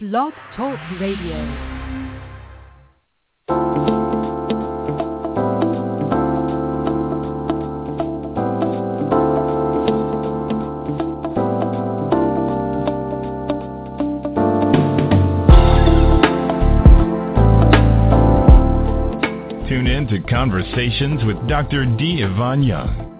Blog Talk Radio. Tune in to Conversations with Dr. D. Ivan Young.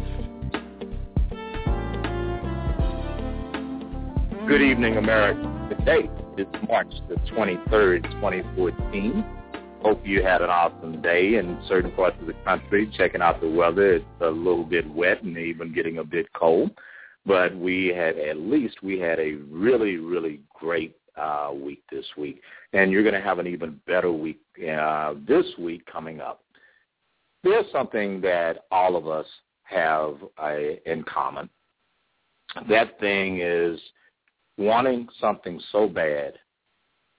Good evening, America. Today is March the 23rd, 2014. Hope you had an awesome day in certain parts of the country. Checking out the weather, it's a little bit wet and even getting a bit cold. But we had, at least we had a really, really great uh, week this week. And you're going to have an even better week uh, this week coming up. There's something that all of us have uh, in common. That thing is wanting something so bad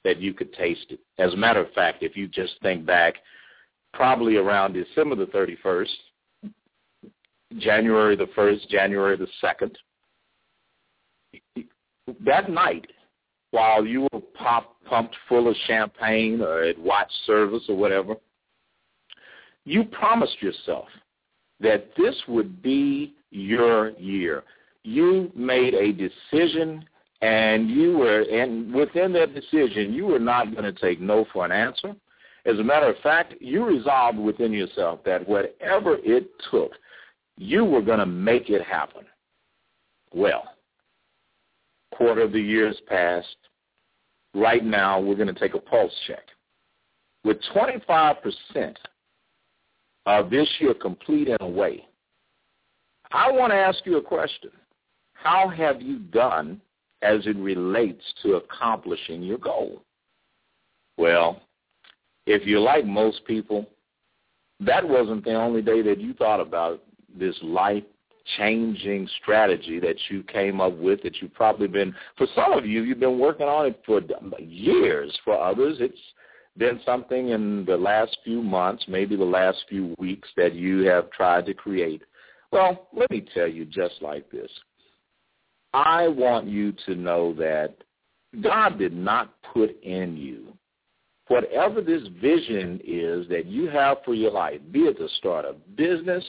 that you could taste it. As a matter of fact, if you just think back, probably around December the 31st, January the 1st, January the 2nd, that night, while you were pop, pumped full of champagne or at watch service or whatever, you promised yourself that this would be your year. You made a decision and you were and within that decision you were not going to take no for an answer. As a matter of fact you resolved within yourself that whatever it took you were going to make it happen. Well quarter of the years passed. Right now we're going to take a pulse check. With 25% of this year complete and away i want to ask you a question. How have you done as it relates to accomplishing your goal? Well, if you're like most people, that wasn't the only day that you thought about this life changing strategy that you came up with that you've probably been for some of you you've been working on it for years. For others it's been something in the last few months maybe the last few weeks that you have tried to create. Well let me tell you just like this I want you to know that God did not put in you whatever this vision is that you have for your life, be it to start a business,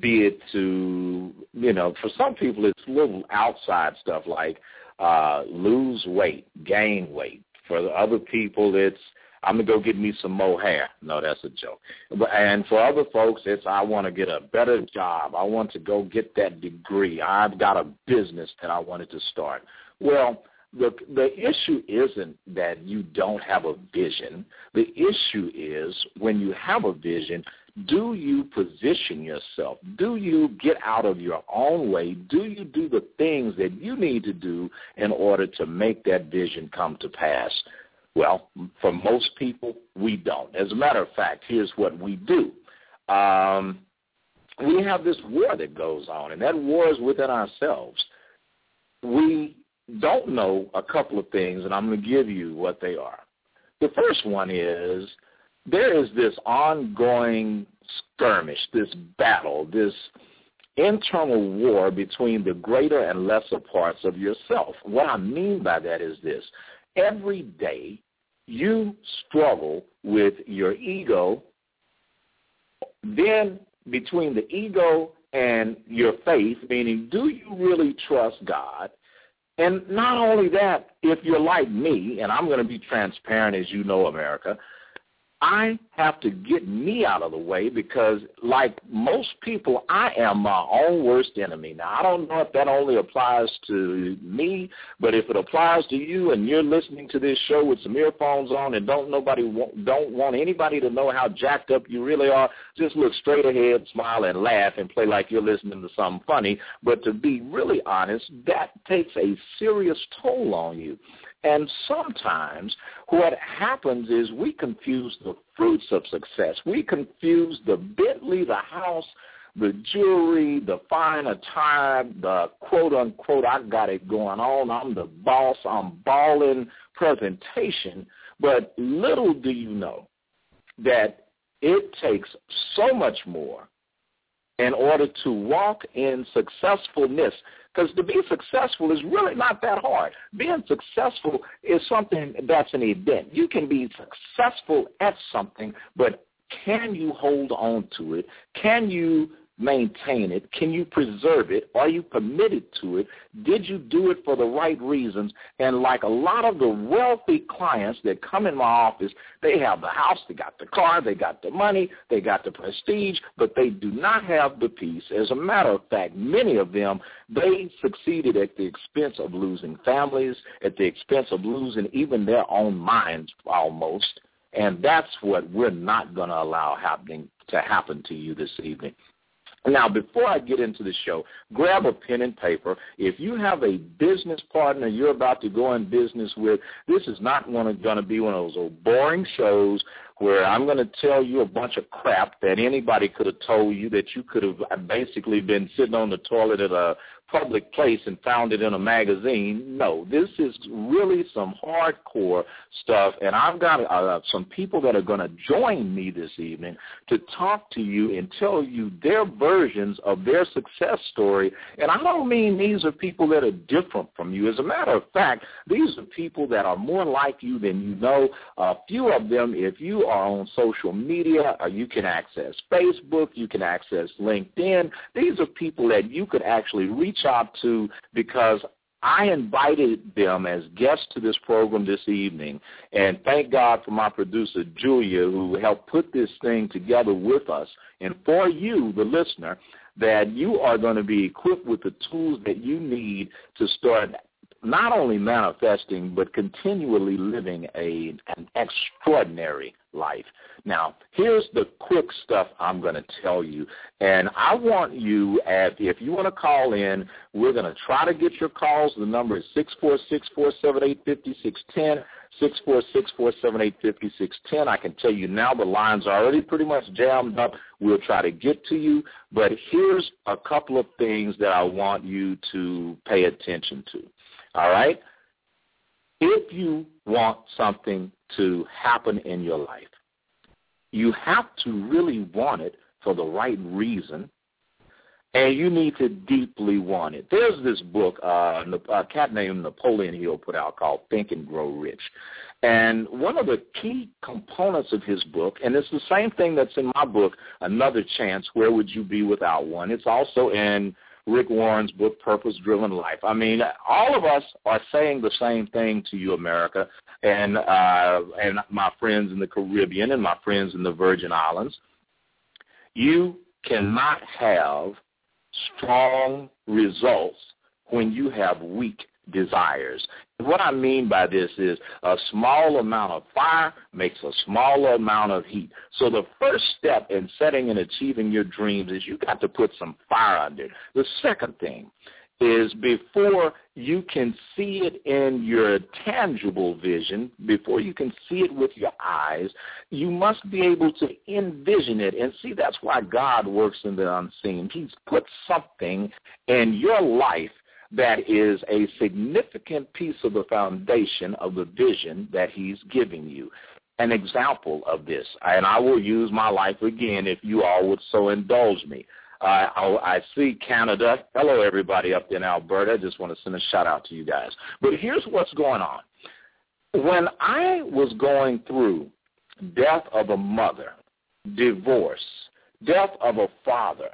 be it to, you know, for some people it's little outside stuff like uh, lose weight, gain weight. For other people it's I'm gonna go get me some more hair. No, that's a joke. But and for other folks, it's I want to get a better job. I want to go get that degree. I've got a business that I wanted to start. Well, the the issue isn't that you don't have a vision. The issue is when you have a vision, do you position yourself? Do you get out of your own way? Do you do the things that you need to do in order to make that vision come to pass? Well, for most people, we don't. As a matter of fact, here's what we do. Um, we have this war that goes on, and that war is within ourselves. We don't know a couple of things, and I'm going to give you what they are. The first one is there is this ongoing skirmish, this battle, this internal war between the greater and lesser parts of yourself. What I mean by that is this. Every day you struggle with your ego, then between the ego and your faith, meaning do you really trust God? And not only that, if you're like me, and I'm going to be transparent as you know, America, I have to get me out of the way because, like most people, I am my own worst enemy. Now, I don't know if that only applies to me, but if it applies to you and you're listening to this show with some earphones on and don't nobody don't want anybody to know how jacked up you really are, just look straight ahead, smile, and laugh and play like you're listening to something funny. But to be really honest, that takes a serious toll on you. And sometimes what happens is we confuse the fruits of success. We confuse the Bentley, the house, the jewelry, the fine attire, the quote unquote, I got it going on, I'm the boss, I'm balling presentation. But little do you know that it takes so much more in order to walk in successfulness. Because to be successful is really not that hard. Being successful is something that's an event. You can be successful at something, but can you hold on to it? Can you maintain it? Can you preserve it? Are you committed to it? Did you do it for the right reasons? And like a lot of the wealthy clients that come in my office, they have the house, they got the car, they got the money, they got the prestige, but they do not have the peace. As a matter of fact, many of them, they succeeded at the expense of losing families, at the expense of losing even their own minds almost. And that's what we're not going to allow happening to happen to you this evening. Now, before I get into the show, grab a pen and paper. If you have a business partner you're about to go in business with, this is not one going to be one of those boring shows where I'm going to tell you a bunch of crap that anybody could have told you that you could have basically been sitting on the toilet at a public place and found it in a magazine. No, this is really some hardcore stuff, and I've got uh, some people that are going to join me this evening to talk to you and tell you their versions of their success story. And I don't mean these are people that are different from you. As a matter of fact, these are people that are more like you than you know. A few of them, if you are on social media, or you can access Facebook, you can access LinkedIn. These are people that you could actually reach out to because I invited them as guests to this program this evening, and thank God for my producer, Julia, who helped put this thing together with us. And for you, the listener, that you are going to be equipped with the tools that you need to start not only manifesting, but continually living a, an extraordinary life. Now, here's the quick stuff I'm going to tell you. And I want you, at, if you want to call in, we're going to try to get your calls. The number is 646-478-5610, 646-478-5610. I can tell you now the lines are already pretty much jammed up. We'll try to get to you. But here's a couple of things that I want you to pay attention to. All right? If you want something to happen in your life, you have to really want it for the right reason, and you need to deeply want it. There's this book, uh, a cat named Napoleon Hill put out called Think and Grow Rich. And one of the key components of his book, and it's the same thing that's in my book, Another Chance, Where Would You Be Without One? It's also in Rick Warren's book, Purpose Driven Life. I mean, all of us are saying the same thing to you, America, and uh, and my friends in the Caribbean and my friends in the Virgin Islands. You cannot have strong results when you have weak desires. What I mean by this is a small amount of fire makes a smaller amount of heat. So the first step in setting and achieving your dreams is you got to put some fire under. The second thing is before you can see it in your tangible vision, before you can see it with your eyes, you must be able to envision it. And see, that's why God works in the unseen. He's put something in your life that is a significant piece of the foundation of the vision that he's giving you. An example of this, and I will use my life again if you all would so indulge me. Uh, I, I see Canada. Hello, everybody up in Alberta. I just want to send a shout out to you guys. But here's what's going on. When I was going through death of a mother, divorce, death of a father,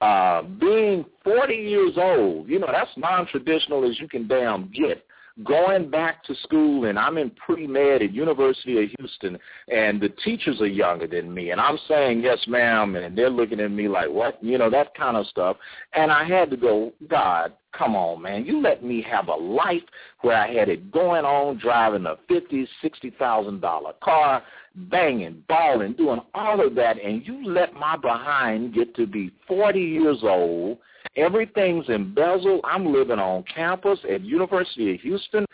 uh, being 40 years old, you know, that's non-traditional as you can damn get. Going back to school, and I'm in pre-med at University of Houston, and the teachers are younger than me, and I'm saying, yes, ma'am, and they're looking at me like, what? You know, that kind of stuff. And I had to go, God, come on, man. You let me have a life where I had it going on, driving a fifty, sixty thousand dollar car, banging, balling, doing all of that, and you let my behind get to be 40 years old. Everything's embezzled. I'm living on campus at University of Houston.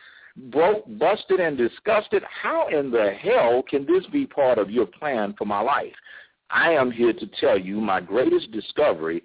broke, busted, and disgusted. How in the hell can this be part of your plan for my life? I am here to tell you my greatest discovery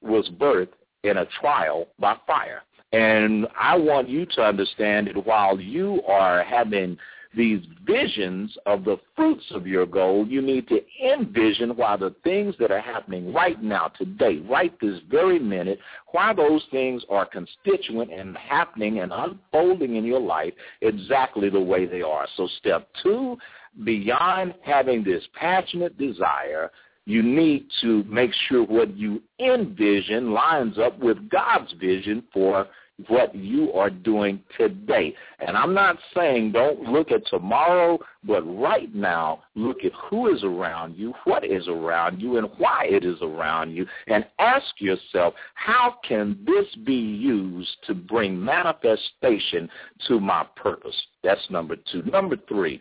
was birthed in a trial by fire. And I want you to understand that while you are having these visions of the fruits of your goal, you need to envision why the things that are happening right now, today, right this very minute, why those things are constituent and happening and unfolding in your life exactly the way they are. So step two, beyond having this passionate desire, you need to make sure what you envision lines up with God's vision for what you are doing today. And I'm not saying don't look at tomorrow, but right now, look at who is around you, what is around you, and why it is around you, and ask yourself, how can this be used to bring manifestation to my purpose? That's number two. Number three,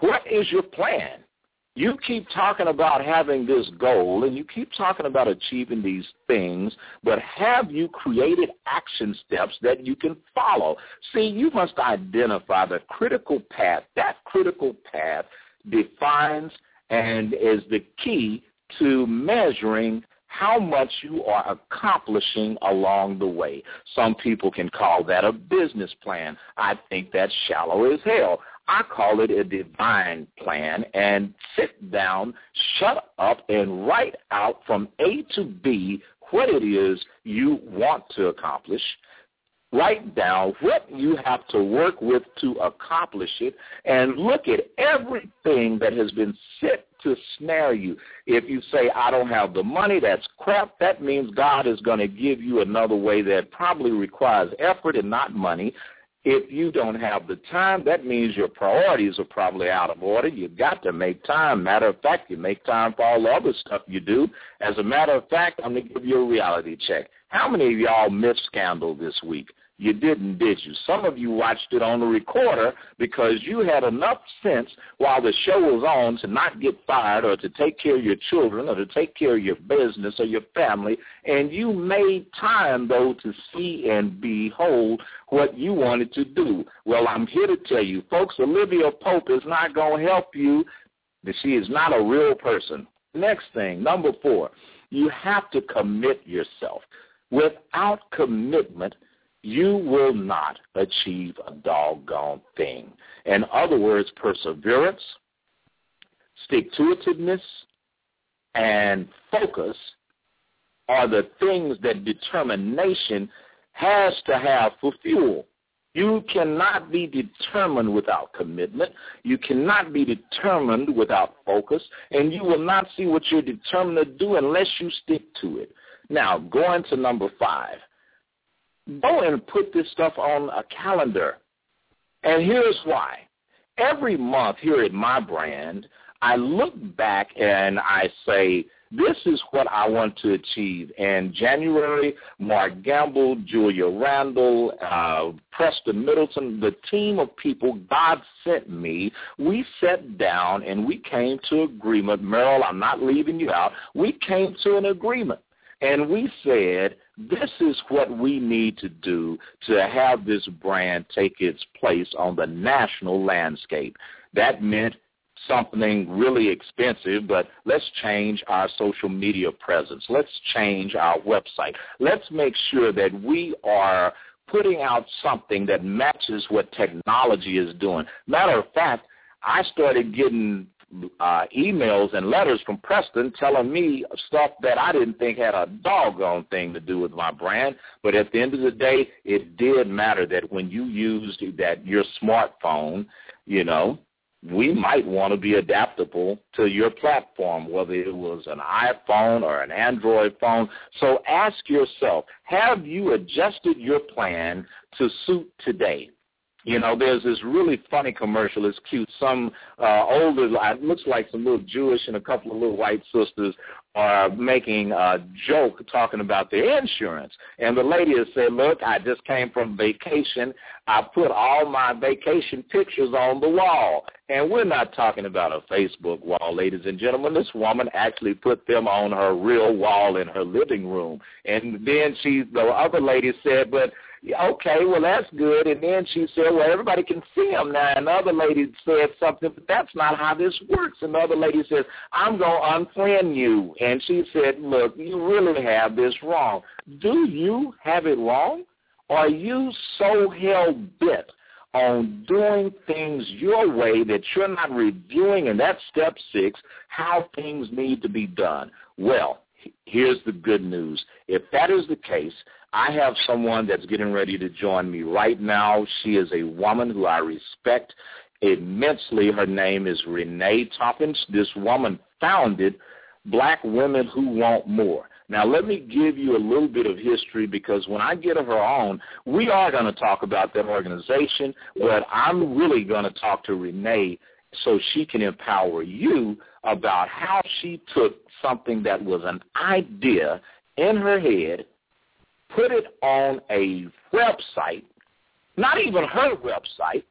what is your plan? You keep talking about having this goal and you keep talking about achieving these things, but have you created action steps that you can follow? See, you must identify the critical path. That critical path defines and is the key to measuring how much you are accomplishing along the way. Some people can call that a business plan. I think that's shallow as hell. I call it a divine plan and sit down, shut up, and write out from A to B what it is you want to accomplish. Write down what you have to work with to accomplish it and look at everything that has been set to snare you. If you say, I don't have the money, that's crap, that means God is going to give you another way that probably requires effort and not money. If you don't have the time, that means your priorities are probably out of order. You've got to make time. Matter of fact, you make time for all the other stuff you do. As a matter of fact, I'm going to give you a reality check. How many of y'all missed Scandal this week? You didn't, did you? Some of you watched it on the recorder because you had enough sense while the show was on to not get fired or to take care of your children or to take care of your business or your family, and you made time, though, to see and behold what you wanted to do. Well, I'm here to tell you, folks, Olivia Pope is not going to help you. She is not a real person. Next thing, number four, you have to commit yourself. Without commitment, you will not achieve a doggone thing. In other words, perseverance, stick-to-itiveness, and focus are the things that determination has to have for fuel. You cannot be determined without commitment. You cannot be determined without focus. And you will not see what you're determined to do unless you stick to it. Now, going to number five go and put this stuff on a calendar. And here's why. Every month here at my brand, I look back and I say, this is what I want to achieve. In January, Mark Gamble, Julia Randall, uh, Preston Middleton, the team of people God sent me, we sat down and we came to agreement. Merrill, I'm not leaving you out. We came to an agreement. And we said, this is what we need to do to have this brand take its place on the national landscape. That meant something really expensive, but let's change our social media presence. Let's change our website. Let's make sure that we are putting out something that matches what technology is doing. Matter of fact, I started getting uh, emails and letters from Preston telling me stuff that I didn't think had a doggone thing to do with my brand. But at the end of the day, it did matter that when you used that your smartphone, you know, we might want to be adaptable to your platform, whether it was an iPhone or an Android phone. So ask yourself, have you adjusted your plan to suit today? You know, there's this really funny commercial. It's cute. Some uh, older, it looks like some little Jewish and a couple of little white sisters are making a joke talking about their insurance. And the lady has said, look, I just came from vacation. I put all my vacation pictures on the wall. And we're not talking about a Facebook wall, ladies and gentlemen. This woman actually put them on her real wall in her living room. And then she, the other lady said, but okay, well, that's good. And then she said, well, everybody can see him now. Another lady said something, but that's not how this works. Another lady says, I'm going to unfriend you. And she said, look, you really have this wrong. Do you have it wrong? Are you so hell-bent on doing things your way that you're not reviewing, and that's step six, how things need to be done? Well, here's the good news. If that is the case, I have someone that's getting ready to join me right now. She is a woman who I respect immensely. Her name is Renee Toppins. This woman founded Black Women Who Want More. Now, let me give you a little bit of history because when I get her on, we are going to talk about that organization, but I'm really going to talk to Renee so she can empower you about how she took something that was an idea in her head, put it on a website, not even her website,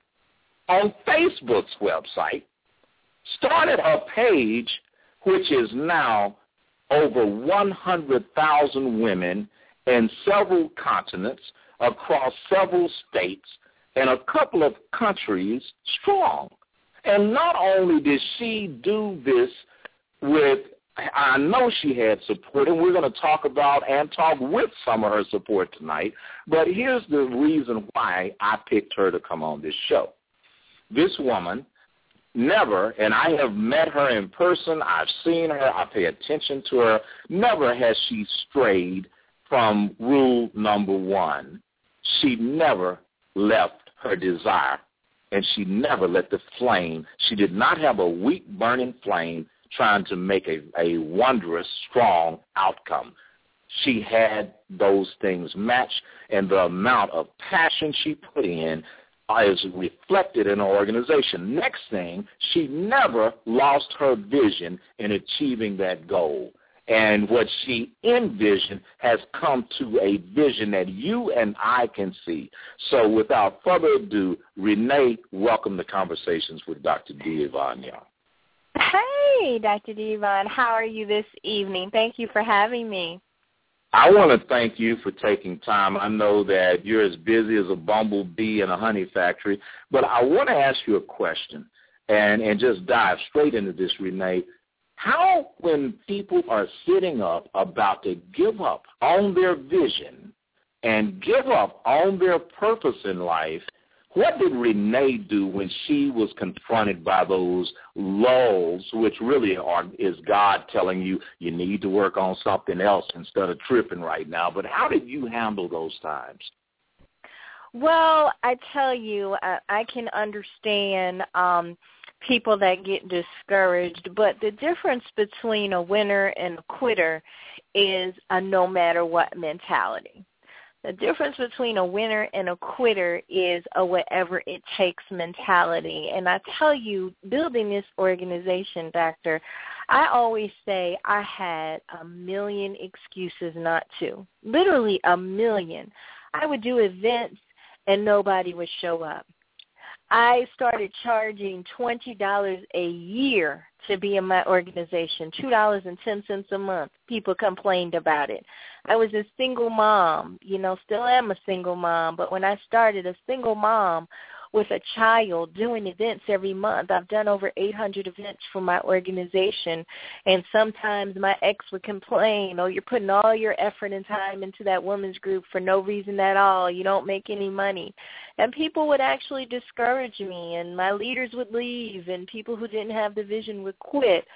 on Facebook's website, started a page which is now over 100,000 women in several continents across several states and a couple of countries strong. And not only did she do this with, I know she had support, and we're going to talk about and talk with some of her support tonight, but here's the reason why I picked her to come on this show. This woman never, and I have met her in person, I've seen her, I pay attention to her, never has she strayed from rule number one. She never left her desire, and she never let the flame, she did not have a weak burning flame trying to make a, a wondrous, strong outcome. She had those things match, and the amount of passion she put in is reflected in her organization. Next thing, she never lost her vision in achieving that goal. And what she envisioned has come to a vision that you and I can see. So without further ado, Renee, welcome to Conversations with Dr. D. Young. Hey, Dr. D. Ivan. How are you this evening? Thank you for having me. I want to thank you for taking time. I know that you're as busy as a bumblebee in a honey factory, but I want to ask you a question and, and just dive straight into this, Renee. How, when people are sitting up about to give up on their vision and give up on their purpose in life, what did Renee do when she was confronted by those lulls, which really are is God telling you you need to work on something else instead of tripping right now? But how did you handle those times? Well, I tell you, I, I can understand um people that get discouraged, but the difference between a winner and a quitter is a no matter what mentality. The difference between a winner and a quitter is a whatever it takes mentality. And I tell you, building this organization, Doctor, I always say I had a million excuses not to. Literally a million. I would do events and nobody would show up. I started charging $20 a year to be in my organization, $2.10 a month. People complained about it. I was a single mom, you know, still am a single mom, but when I started a single mom with a child doing events every month. I've done over 800 events for my organization, and sometimes my ex would complain, "Oh, you're putting all your effort and time into that women's group for no reason at all. You don't make any money." And people would actually discourage me, and my leaders would leave, and people who didn't have the vision would quit.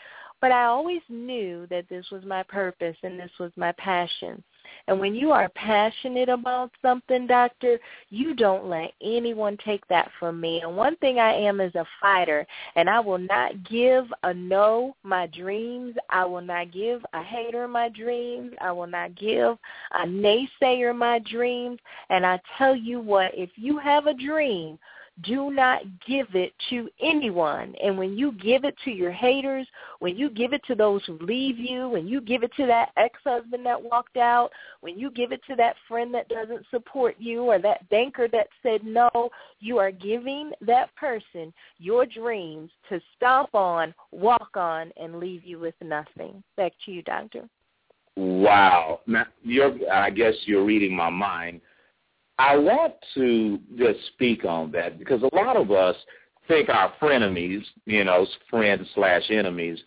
But I always knew that this was my purpose and this was my passion. And when you are passionate about something, doctor, you don't let anyone take that from me. And one thing I am is a fighter, and I will not give a no my dreams. I will not give a hater my dreams. I will not give a naysayer my dreams. And I tell you what, if you have a dream, do not give it to anyone. And when you give it to your haters, when you give it to those who leave you, when you give it to that ex-husband that walked out, when you give it to that friend that doesn't support you or that banker that said no, you are giving that person your dreams to stomp on, walk on, and leave you with nothing. Back to you, Doctor. Wow. Now, you're, I guess you're reading my mind I want to just speak on that because a lot of us think our frenemies, you know, friends slash enemies,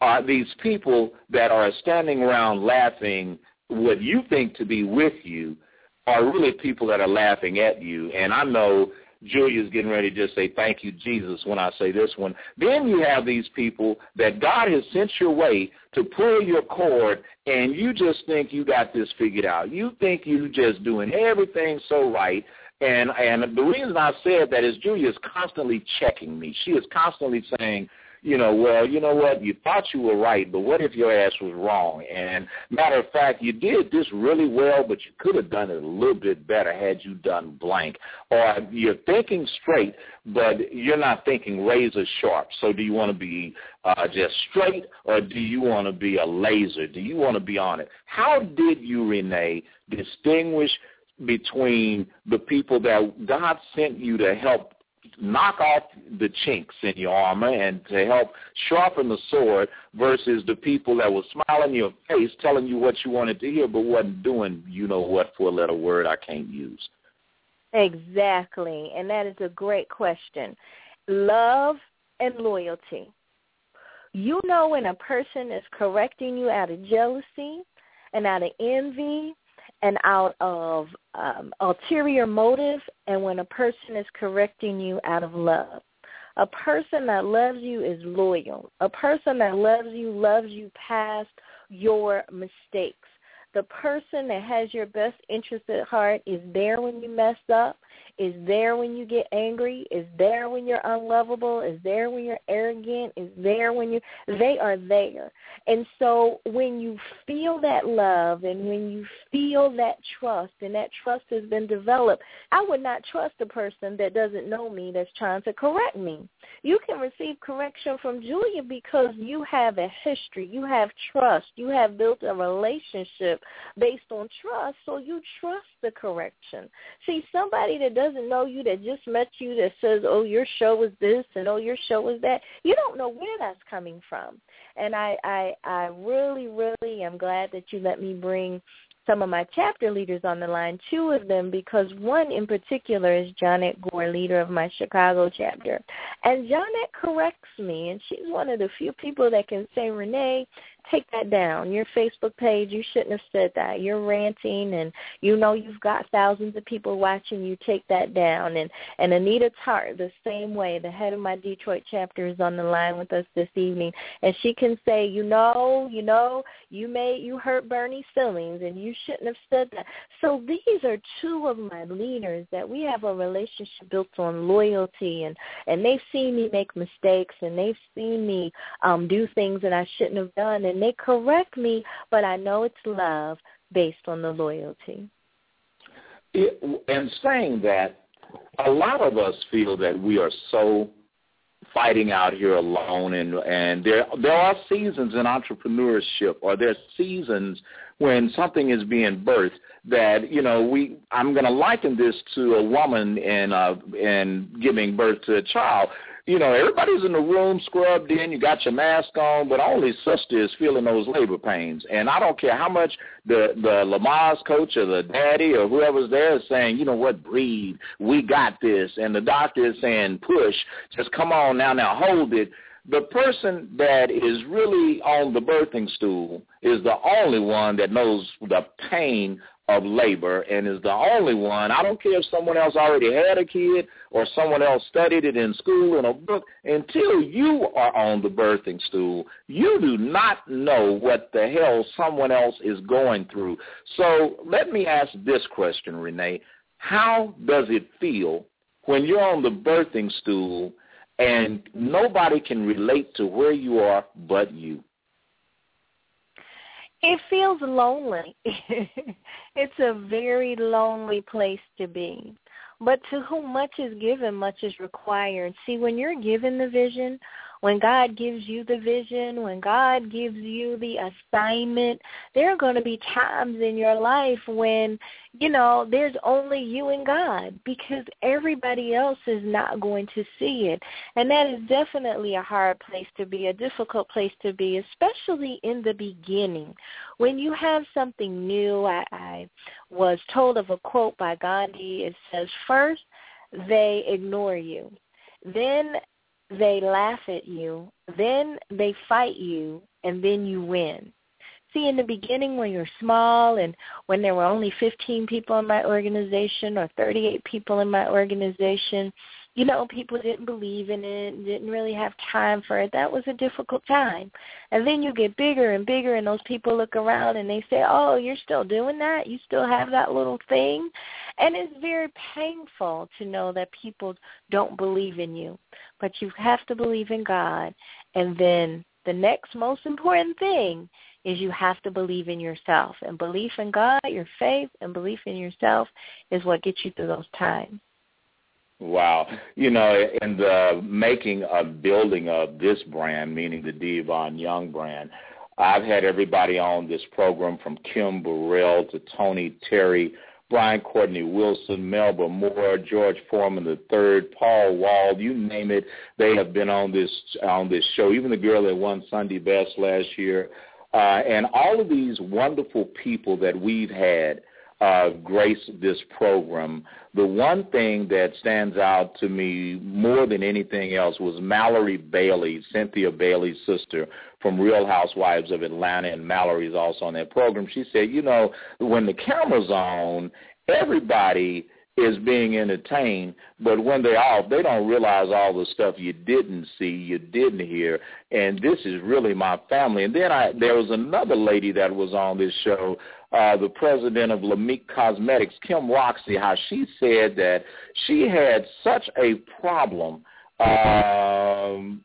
are these people that are standing around laughing what you think to be with you are really people that are laughing at you. And I know Julia's getting ready to just say, thank you, Jesus, when I say this one. Then you have these people that God has sent your way to pull your cord, and you just think you got this figured out. You think you're just doing everything so right. And and the reason I said that is Julia is constantly checking me. She is constantly saying, you know, well, you know what, you thought you were right, but what if your ass was wrong? And matter of fact, you did this really well, but you could have done it a little bit better had you done blank. Or you're thinking straight, but you're not thinking razor sharp. So do you want to be uh, just straight, or do you want to be a laser? Do you want to be on it? How did you, Renee, distinguish between the people that God sent you to help knock off the chinks in your armor and to help sharpen the sword versus the people that were smiling in your face telling you what you wanted to hear but wasn't doing you know what for a little word I can't use. Exactly. And that is a great question. Love and loyalty. You know when a person is correcting you out of jealousy and out of envy and out of um, ulterior motive and when a person is correcting you out of love. A person that loves you is loyal. A person that loves you loves you past your mistakes. The person that has your best interest at heart is there when you mess up is there when you get angry, is there when you're unlovable, is there when you're arrogant, is there when you they are there. And so when you feel that love and when you feel that trust and that trust has been developed, I would not trust a person that doesn't know me that's trying to correct me. You can receive correction from Julia because you have a history, you have trust, you have built a relationship based on trust, so you trust the correction. See, somebody that doesn't know you, that just met you, that says, oh, your show is this and oh, your show is that, you don't know where that's coming from. And I, I, I really, really am glad that you let me bring some of my chapter leaders on the line, two of them, because one in particular is Janet Gore, leader of my Chicago chapter. And Janet corrects me, and she's one of the few people that can say, Renee, take that down. Your Facebook page, you shouldn't have said that. You're ranting and you know you've got thousands of people watching you. Take that down. And and Anita Tart, the same way, the head of my Detroit chapter is on the line with us this evening. And she can say, you know, you know, you made you hurt Bernie's feelings and you shouldn't have said that. So these are two of my leaders that we have a relationship built on loyalty and and they've seen me make mistakes and they've seen me um do things that I shouldn't have done and and they correct me, but I know it's love based on the loyalty. It, and saying that, a lot of us feel that we are so fighting out here alone and and there there are seasons in entrepreneurship or there are seasons when something is being birthed that you know we I'm going to liken this to a woman and uh and giving birth to a child you know, everybody's in the room scrubbed in, you got your mask on, but only sister is feeling those labor pains. And I don't care how much the the Lamaze coach or the daddy or whoever's there is saying, you know what, breathe, we got this, and the doctor is saying, push, just come on now, now hold it. The person that is really on the birthing stool is the only one that knows the pain of labor and is the only one. I don't care if someone else already had a kid or someone else studied it in school in a book. Until you are on the birthing stool, you do not know what the hell someone else is going through. So let me ask this question, Renee. How does it feel when you're on the birthing stool and nobody can relate to where you are but you? It feels lonely. it's a very lonely place to be. But to whom much is given, much is required. See, when you're given the vision, when God gives you the vision, when God gives you the assignment, there are going to be times in your life when, you know, there's only you and God because everybody else is not going to see it. And that is definitely a hard place to be, a difficult place to be, especially in the beginning. When you have something new, I, I was told of a quote by Gandhi. It says, first, they ignore you. Then they laugh at you, then they fight you, and then you win. See, in the beginning when you're small and when there were only 15 people in my organization or 38 people in my organization, you know, people didn't believe in it, didn't really have time for it. That was a difficult time. And then you get bigger and bigger and those people look around and they say, oh, you're still doing that? You still have that little thing? And it's very painful to know that people don't believe in you. But you have to believe in God. And then the next most important thing is you have to believe in yourself. And belief in God, your faith, and belief in yourself is what gets you through those times. Wow. You know, in the making of building of this brand, meaning the Devon Young brand, I've had everybody on this program from Kim Burrell to Tony Terry, Brian Courtney Wilson, Melba Moore, George Foreman III, Paul Wald, you name it, they have been on this on this show. Even the girl that won Sunday Best last year, uh, and all of these wonderful people that we've had uh, grace this program. The one thing that stands out to me more than anything else was Malorie Bailey, Cynthia Bailey's sister from Real Housewives of Atlanta, and Malorie's also on that program. She said, you know, when the camera's on, everybody is being entertained, but when they're off, they don't realize all the stuff you didn't see, you didn't hear, and this is really my family. And then I, there was another lady that was on this show uh, the president of Lamik Cosmetics, Kim Roxie, how she said that she had such a problem um,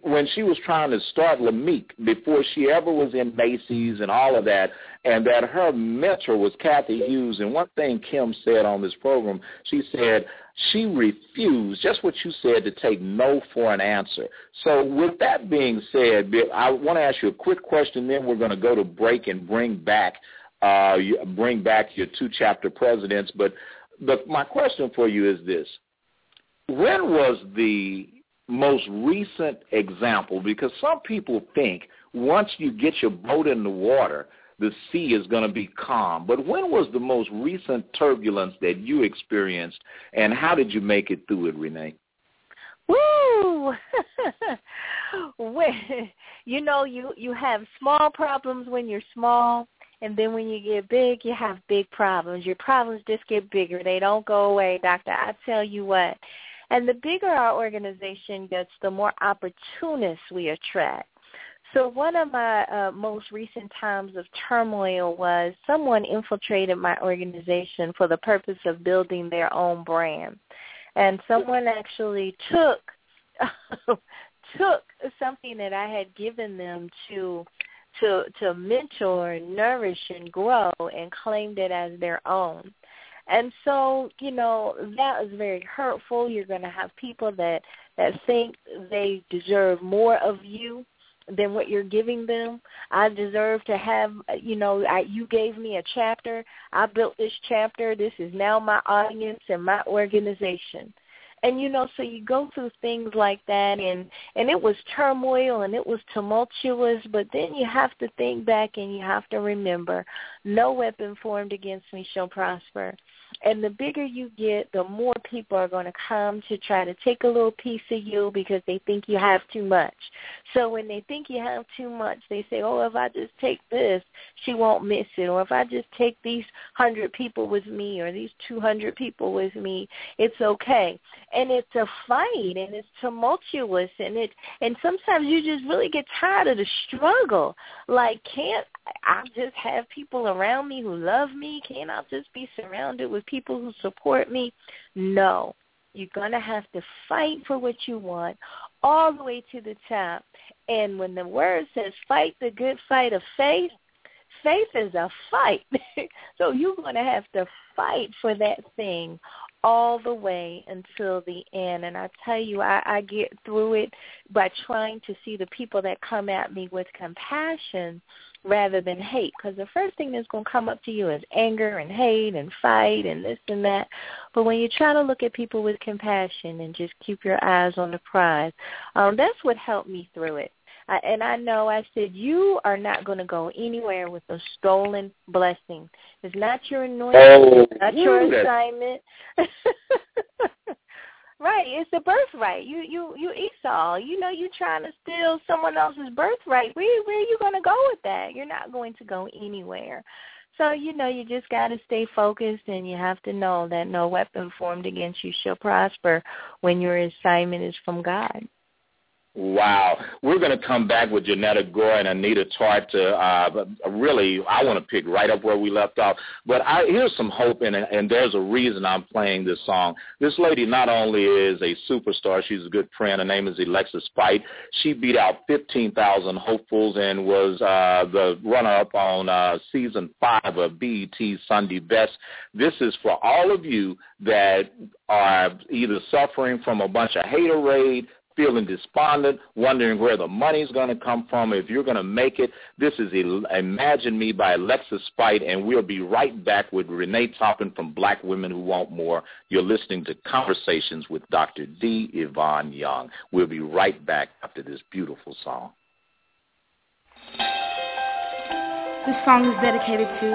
when she was trying to start Lamik before she ever was in Macy's and all of that, and that her mentor was Cathy Hughes. And one thing Kim said on this program, she said she refused, just what you said, to take no for an answer. So with that being said, I want to ask you a quick question, then we're going to go to break and bring back uh, bring back your two chapter presidents. But the, my question for you is this. When was the most recent example? Because some people think once you get your boat in the water, the sea is going to be calm. But when was the most recent turbulence that you experienced, and how did you make it through it, Renee? Woo! when, you know, you you have small problems when you're small, and then when you get big, you have big problems. Your problems just get bigger; they don't go away, Doctor. I tell you what. And the bigger our organization gets, the more opportunists we attract. So one of my uh, most recent times of turmoil was someone infiltrated my organization for the purpose of building their own brand. And someone actually took took something that I had given them to to to mentor, nourish and grow and claimed it as their own. And so, you know, that is very hurtful. You're going to have people that that think they deserve more of you than what you're giving them. I deserve to have, you know, I, you gave me a chapter. I built this chapter. This is now my audience and my organization. And you know, so you go through things like that and and it was turmoil and it was tumultuous, but then you have to think back and you have to remember no weapon formed against me shall prosper. And the bigger you get, the more people are going to come to try to take a little piece of you because they think you have too much. So when they think you have too much, they say, oh, if I just take this, she won't miss it. Or if I just take these 100 people with me or these 200 people with me, it's okay. And it's a fight and it's tumultuous and it and sometimes you just really get tired of the struggle. Like, can't I just have people around me who love me? Can't I just be surrounded with people who support me? No. You're going to have to fight for what you want all the way to the top. And when the word says fight the good fight of faith, faith is a fight. so you're going to have to fight for that thing all the way until the end. And I tell you, I, I get through it by trying to see the people that come at me with compassion rather than hate because the first thing that's going to come up to you is anger and hate and fight and this and that but when you try to look at people with compassion and just keep your eyes on the prize um that's what helped me through it I, and I know I said you are not going to go anywhere with a stolen blessing. It's not your anointing. Oh, it's not your assignment. Right, it's a birthright. You you you Esau. You know you're trying to steal someone else's birthright. Where where are you going to go with that? You're not going to go anywhere. So you know you just got to stay focused, and you have to know that no weapon formed against you shall prosper when your assignment is from God. Wow. We're going to come back with Janetta Gore and Anita Tart to uh, really, I want to pick right up where we left off. But I, here's some hope, and, and there's a reason I'm playing this song. This lady not only is a superstar, she's a good friend. Her name is Alexis Spight. She beat out 15,000 hopefuls and was uh, the runner-up on uh, season five of BET Sunday Best. This is for all of you that are either suffering from a bunch of haterade, feeling despondent, wondering where the money's going to come from, if you're going to make it. This is Imagine Me by Alexis Spight, and we'll be right back with Renee Toppin from Black Women Who Want More. You're listening to Conversations with Dr. D. Ivan Young. We'll be right back after this beautiful song. This song is dedicated to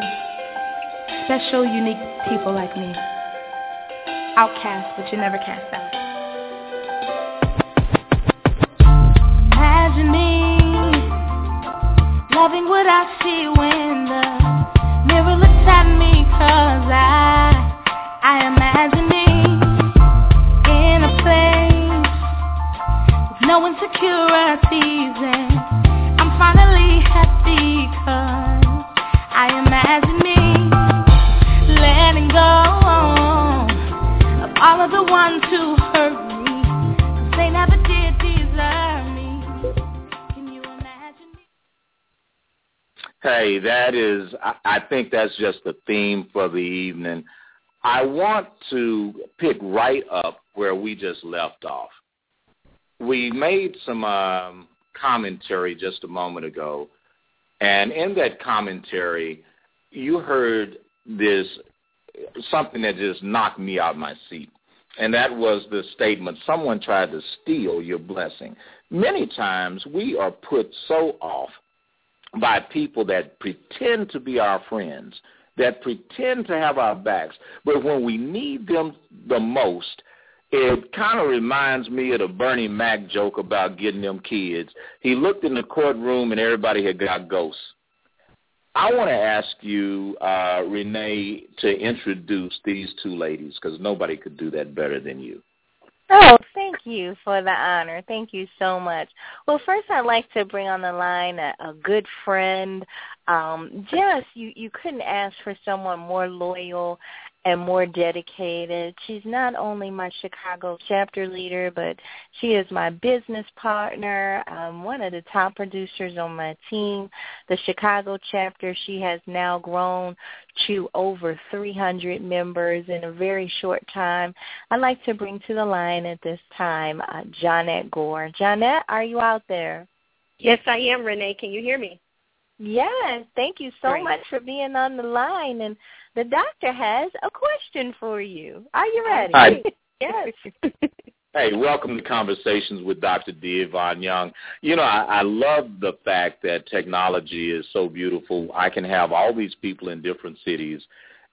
special, unique people like me. Outcast, but you never cast out. Loving what I see when the mirror looks at me cause I, I imagine me in a place with no insecurities. And I'm finally happy cause I imagine me letting go of all of the ones Hey, that is, I, think that's just the theme for the evening. I want to pick right up where we just left off. We made some um, commentary just a moment ago, and in that commentary, you heard this something that just knocked me out of my seat, and that was the statement, someone tried to steal your blessing. Many times we are put so off by people that pretend to be our friends, that pretend to have our backs, but when we need them the most, it kind of reminds me of the Bernie Mac joke about getting them kids. He looked in the courtroom and everybody had got ghosts. I want to ask you, uh, Renee, to introduce these two ladies because nobody could do that better than you. Oh, thank you for the honor. Thank you so much. Well, first I'd like to bring on the line a, a good friend. Um, Jess, you, you couldn't ask for someone more loyal and more dedicated. She's not only my Chicago chapter leader, but she is my business partner, um, one of the top producers on my team. The Chicago chapter, she has now grown to over 300 members in a very short time. I'd like to bring to the line at this time uh, Johnette Gore. Johnette, are you out there? Yes, I am, Renee. Can you hear me? Yes, thank you so Great. much for being on the line. And the doctor has a question for you. Are you ready? Hi. yes. Hey, welcome to Conversations with Dr. D. Ivan Young. You know, I, I love the fact that technology is so beautiful. I can have all these people in different cities,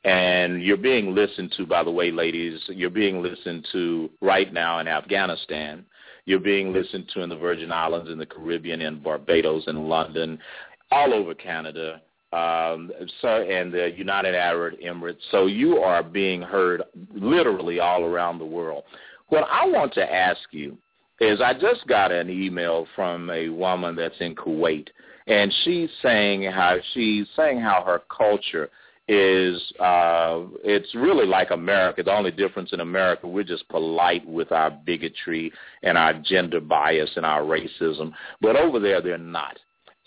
and you're being listened to, by the way, ladies. You're being listened to right now in Afghanistan. You're being listened to in the Virgin Islands, in the Caribbean, in Barbados, in London, all over Canada, um, so and the United Arab Emirates. So you are being heard literally all around the world. What I want to ask you is, I just got an email from a woman that's in Kuwait, and she's saying how she's saying how her culture is uh it's really like America. The only difference in America, we're just polite with our bigotry and our gender bias and our racism. But over there they're not.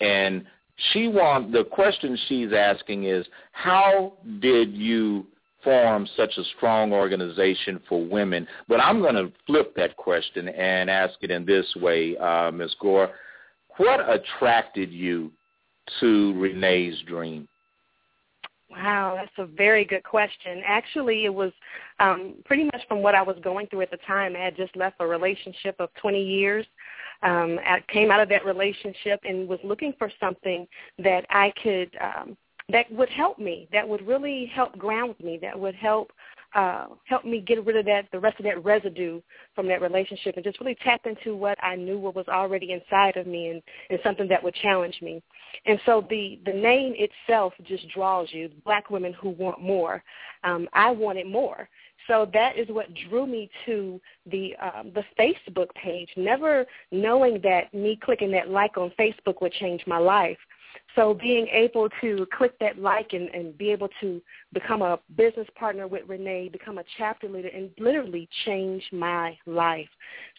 And she want the question she's asking is how did you form such a strong organization for women. But I'm going to flip that question and ask it in this way, uh, Ms. Gore. What attracted you to Renee's dream? Wow, that's a very good question. Actually, it was um, pretty much from what I was going through at the time. I had just left a relationship of 20 years. Um, I came out of that relationship and was looking for something that I could um, that would help me, that would really help ground me, that would help uh, help me get rid of that, the rest of that residue from that relationship and just really tap into what I knew what was already inside of me and, and something that would challenge me. And so the, the name itself just draws you, black women who want more. Um, I wanted more. So that is what drew me to the um, the Facebook page, never knowing that me clicking that like on Facebook would change my life. So being able to click that like and, and be able to become a business partner with Renee, become a chapter leader, and literally change my life.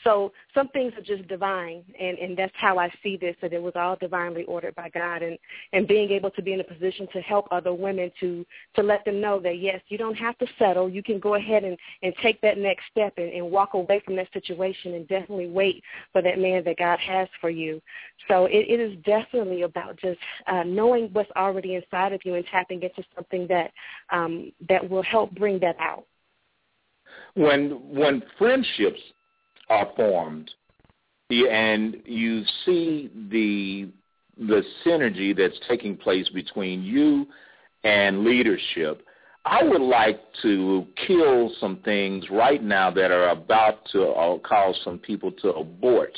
So some things are just divine, and, and that's how I see this, that it was all divinely ordered by God, and, and being able to be in a position to help other women to, to let them know that, yes, you don't have to settle. You can go ahead and, and take that next step and, and walk away from that situation and definitely wait for that man that God has for you. So it, it is definitely about just uh, knowing what's already inside of you and tapping into something that um, that will help bring that out. When when friendships are formed, and you see the the synergy that's taking place between you and leadership, I would like to kill some things right now that are about to uh, cause some people to abort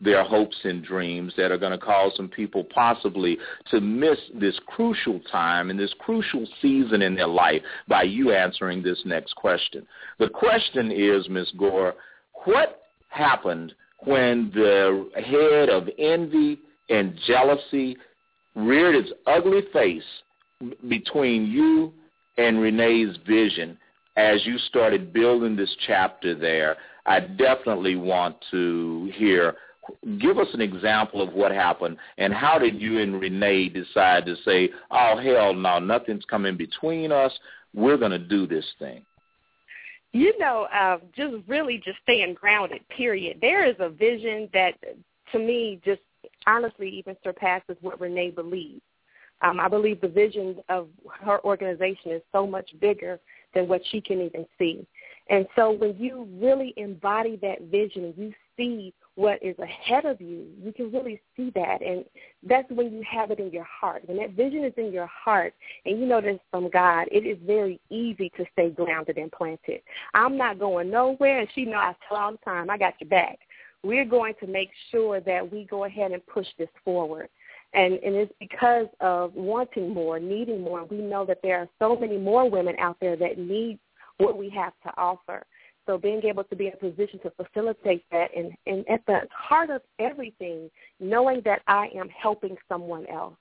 their hopes and dreams that are going to cause some people possibly to miss this crucial time and this crucial season in their life by you answering this next question. The question is, Ms. Gore, what happened when the head of envy and jealousy reared its ugly face between you and Renee's vision as you started building this chapter there? I definitely want to hear give us an example of what happened and how did you and Renee decide to say, oh, hell no, nothing's coming between us. We're going to do this thing. You know, uh, just really just staying grounded, period. There is a vision that, to me, just honestly even surpasses what Renee believes. Um, I believe the vision of her organization is so much bigger than what she can even see. And so when you really embody that vision, you see what is ahead of you, you can really see that. And that's when you have it in your heart. When that vision is in your heart and you know that it's from God, it is very easy to stay grounded and planted. I'm not going nowhere, and she knows I tell all the time, I got your back. We're going to make sure that we go ahead and push this forward. And, and it's because of wanting more, needing more. We know that there are so many more women out there that need what we have to offer. So being able to be in a position to facilitate that and, and at the heart of everything, knowing that I am helping someone else.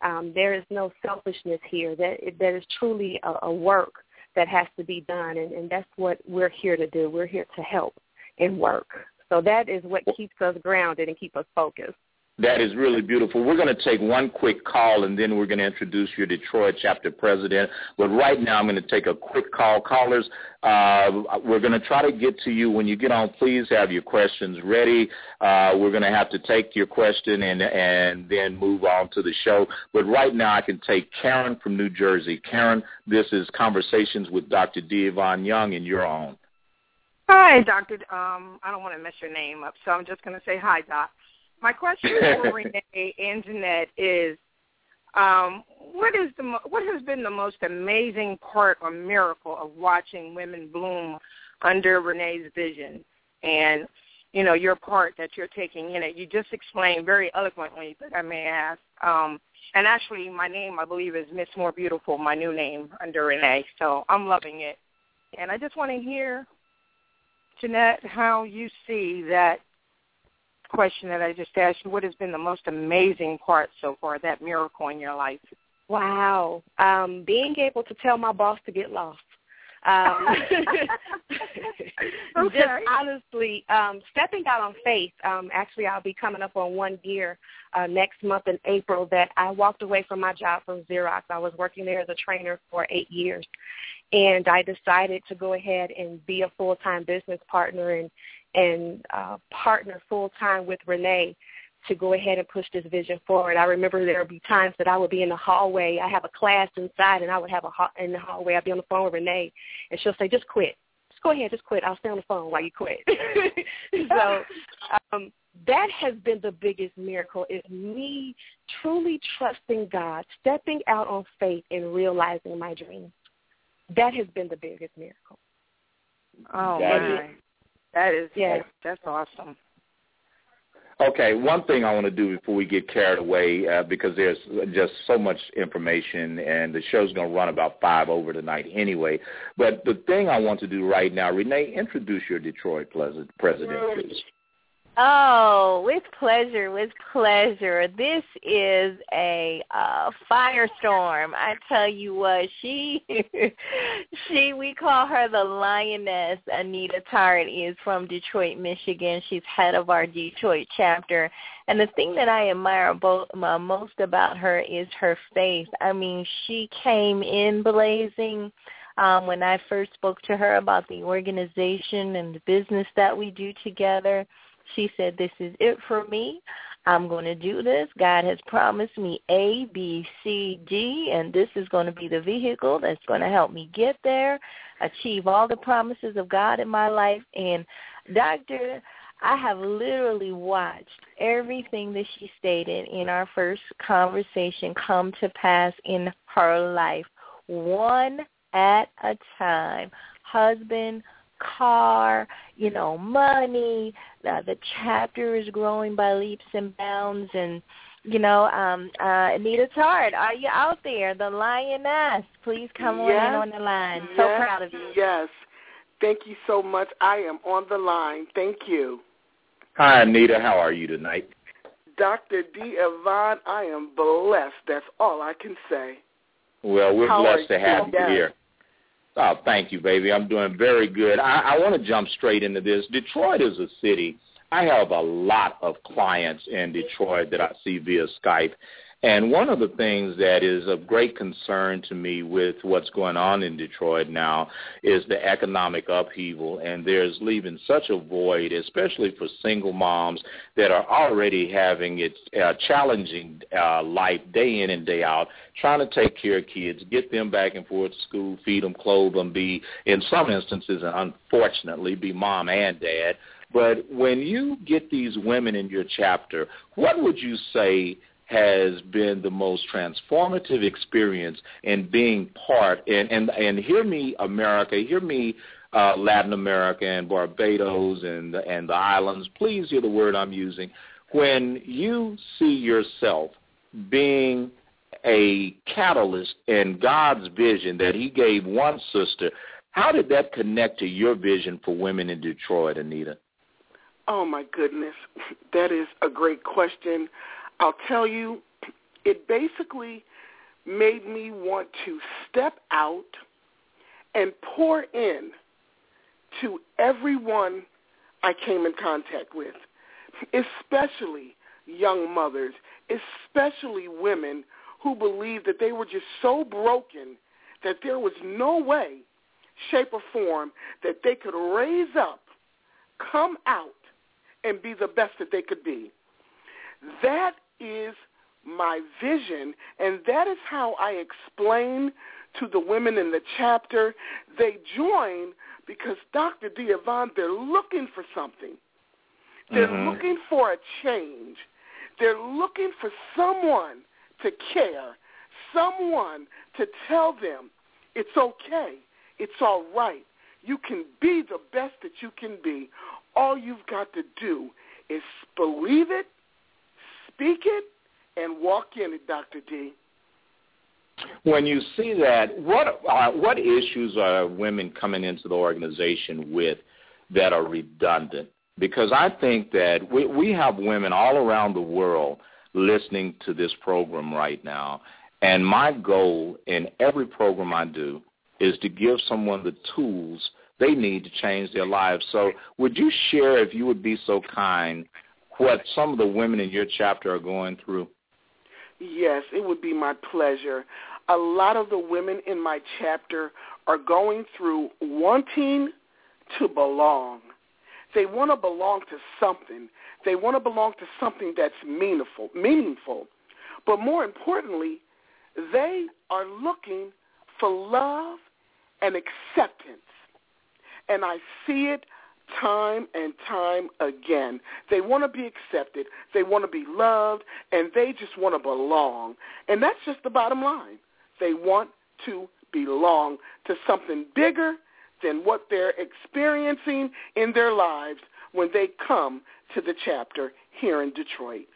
Um, there is no selfishness here. That that is truly a, a work that has to be done, and, and that's what we're here to do. We're here to help and work. So that is what keeps us grounded and keep us focused. That is really beautiful. We're going to take one quick call, and then we're going to introduce your Detroit chapter president. But right now, I'm going to take a quick call. Callers, uh, we're going to try to get to you. When you get on, please have your questions ready. Uh, we're going to have to take your question and, and then move on to the show. But right now, I can take Karen from New Jersey. Karen, this is Conversations with Dr. D. Ivan Young, and you're on. Hi, Doctor. Um, I don't want to mess your name up, so I'm just going to say hi, Doc. My question for Renee and Jeanette is, um, what is the mo- what has been the most amazing part or miracle of watching women bloom under Renee's vision, and you know your part that you're taking in it? You just explained very eloquently, but I may ask. Um, and actually, my name I believe is Miss More Beautiful, my new name under Renee. So I'm loving it, and I just want to hear, Jeanette, how you see that question that I just asked you, what has been the most amazing part so far, that miracle in your life? Wow. Um, being able to tell my boss to get lost. Um, okay. Just honestly, um, stepping out on faith. Um, actually, I'll be coming up on one year uh, next month in April that I walked away from my job from Xerox. I was working there as a trainer for eight years, and I decided to go ahead and be a full-time business partner and and uh, partner full-time with Renee to go ahead and push this vision forward. I remember there would be times that I would be in the hallway. I have a class inside, and I would have a ho- in the hallway. I'd be on the phone with Renee, and she'll say, "Just quit. Just go ahead. Just quit. I'll stay on the phone while you quit." so um, that has been the biggest miracle is me truly trusting God, stepping out on faith, and realizing my dreams. That has been the biggest miracle. Oh That my, that is Yeah. that's awesome. Okay, one thing I want to do before we get carried away, uh, because there's just so much information, and the show's going to run about five over tonight anyway. But the thing I want to do right now, Renee, introduce your Detroit president, please. Oh, with pleasure, with pleasure. This is a uh, firestorm. I tell you what, she, she, we call her the lioness. Anita Tart is from Detroit, Michigan. She's head of our Detroit chapter. And the thing that I admire uh, most about her is her faith. I mean, she came in blazing. Um, when I first spoke to her about the organization and the business that we do together, she said, this is it for me. I'm going to do this. God has promised me A, B, C, D, and this is going to be the vehicle that's going to help me get there, achieve all the promises of God in my life. And Doctor, I have literally watched everything that she stated in our first conversation come to pass in her life, one at a time. Husband, car, you know, money. Uh, the chapter is growing by leaps and bounds, and you know, um, uh, Anita Tart, are you out there? The lioness, please come on in on the line. So proud of you. Yes. Thank you so much. I am on the line. Thank you. Hi, Anita. How are you tonight? Dr. D. Ivan, I am blessed. That's all I can say. Well, we're How blessed to have you Yes. here. Oh, thank you, baby. I'm doing very good. I, I want to jump straight into this. Detroit is a city. I have a lot of clients in Detroit that I see via Skype. And one of the things that is of great concern to me with what's going on in Detroit now is the economic upheaval. And there's leaving such a void, especially for single moms that are already having it uh, challenging uh, life day in and day out, trying to take care of kids, get them back and forth to school, feed them, clothe them, be, in some instances, unfortunately, be mom and dad. But when you get these women in your chapter, what would you say has been the most transformative experience in being part and and and hear me America, hear me uh, Latin America and Barbados and and the islands. Please hear the word I'm using. When you see yourself being a catalyst in God's vision that He gave one sister, how did that connect to your vision for women in Detroit, Anita? Oh, my goodness. That is a great question. I'll tell you, it basically made me want to step out and pour in to everyone I came in contact with, especially young mothers, especially women who believed that they were just so broken that there was no way, shape, or form that they could raise up, come out, and be the best that they could be. That is my vision, and that is how I explain to the women in the chapter. They join because Dr. Diavon, they're looking for something. They're Mhm. looking for a change. They're looking for someone to care, someone to tell them it's okay, it's all right. You can be the best that you can be. All you've got to do is believe it, speak it, and walk in it, Dr. D. When you see that, what uh, what issues are women coming into the organization with that are redundant? Because I think that we, we have women all around the world listening to this program right now, and my goal in every program I do is to give someone the tools they need to change their lives. So would you share, if you would be so kind, what some of the women in your chapter are going through? Yes, it would be my pleasure. A lot of the women in my chapter are going through wanting to belong. They want to belong to something. They want to belong to something that's meaningful, meaningful. But more importantly, they are looking for love and acceptance. And I see it time and time again. They want to be accepted. They want to be loved, and they just want to belong. And that's just the bottom line. They want to belong to something bigger than what they're experiencing in their lives when they come to the chapter here in Detroit.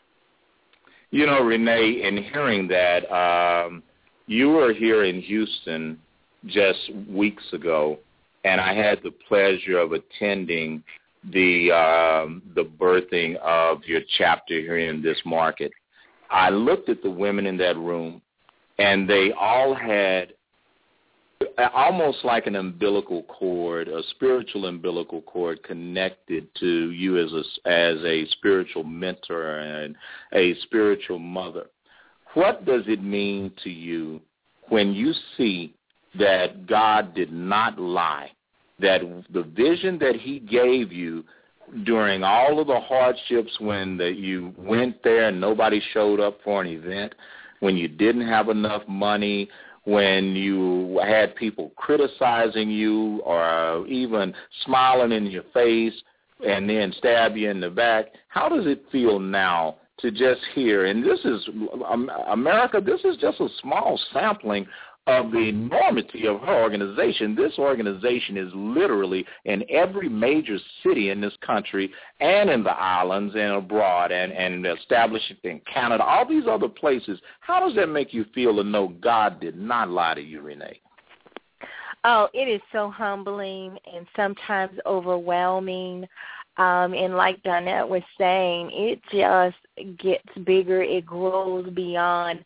You know, Renee, in hearing that, um, you were here in Houston just weeks ago, and I had the pleasure of attending the um, the birthing of your chapter here in this market. I looked at the women in that room, and they all had almost like an umbilical cord, a spiritual umbilical cord connected to you as a, as a spiritual mentor and a spiritual mother. What does it mean to you when you see that God did not lie, that the vision that he gave you during all of the hardships when the, you went there and nobody showed up for an event, when you didn't have enough money, when you had people criticizing you or even smiling in your face and then stab you in the back. How does it feel now to just hear? And this is um, America. This is just a small sampling of the enormity of her organization. This organization is literally in every major city in this country and in the islands and abroad and, and established in Canada, all these other places. How does that make you feel to know God did not lie to you, Renee? Oh, it is so humbling and sometimes overwhelming. Um, and like Donette was saying, it just gets bigger. It grows beyond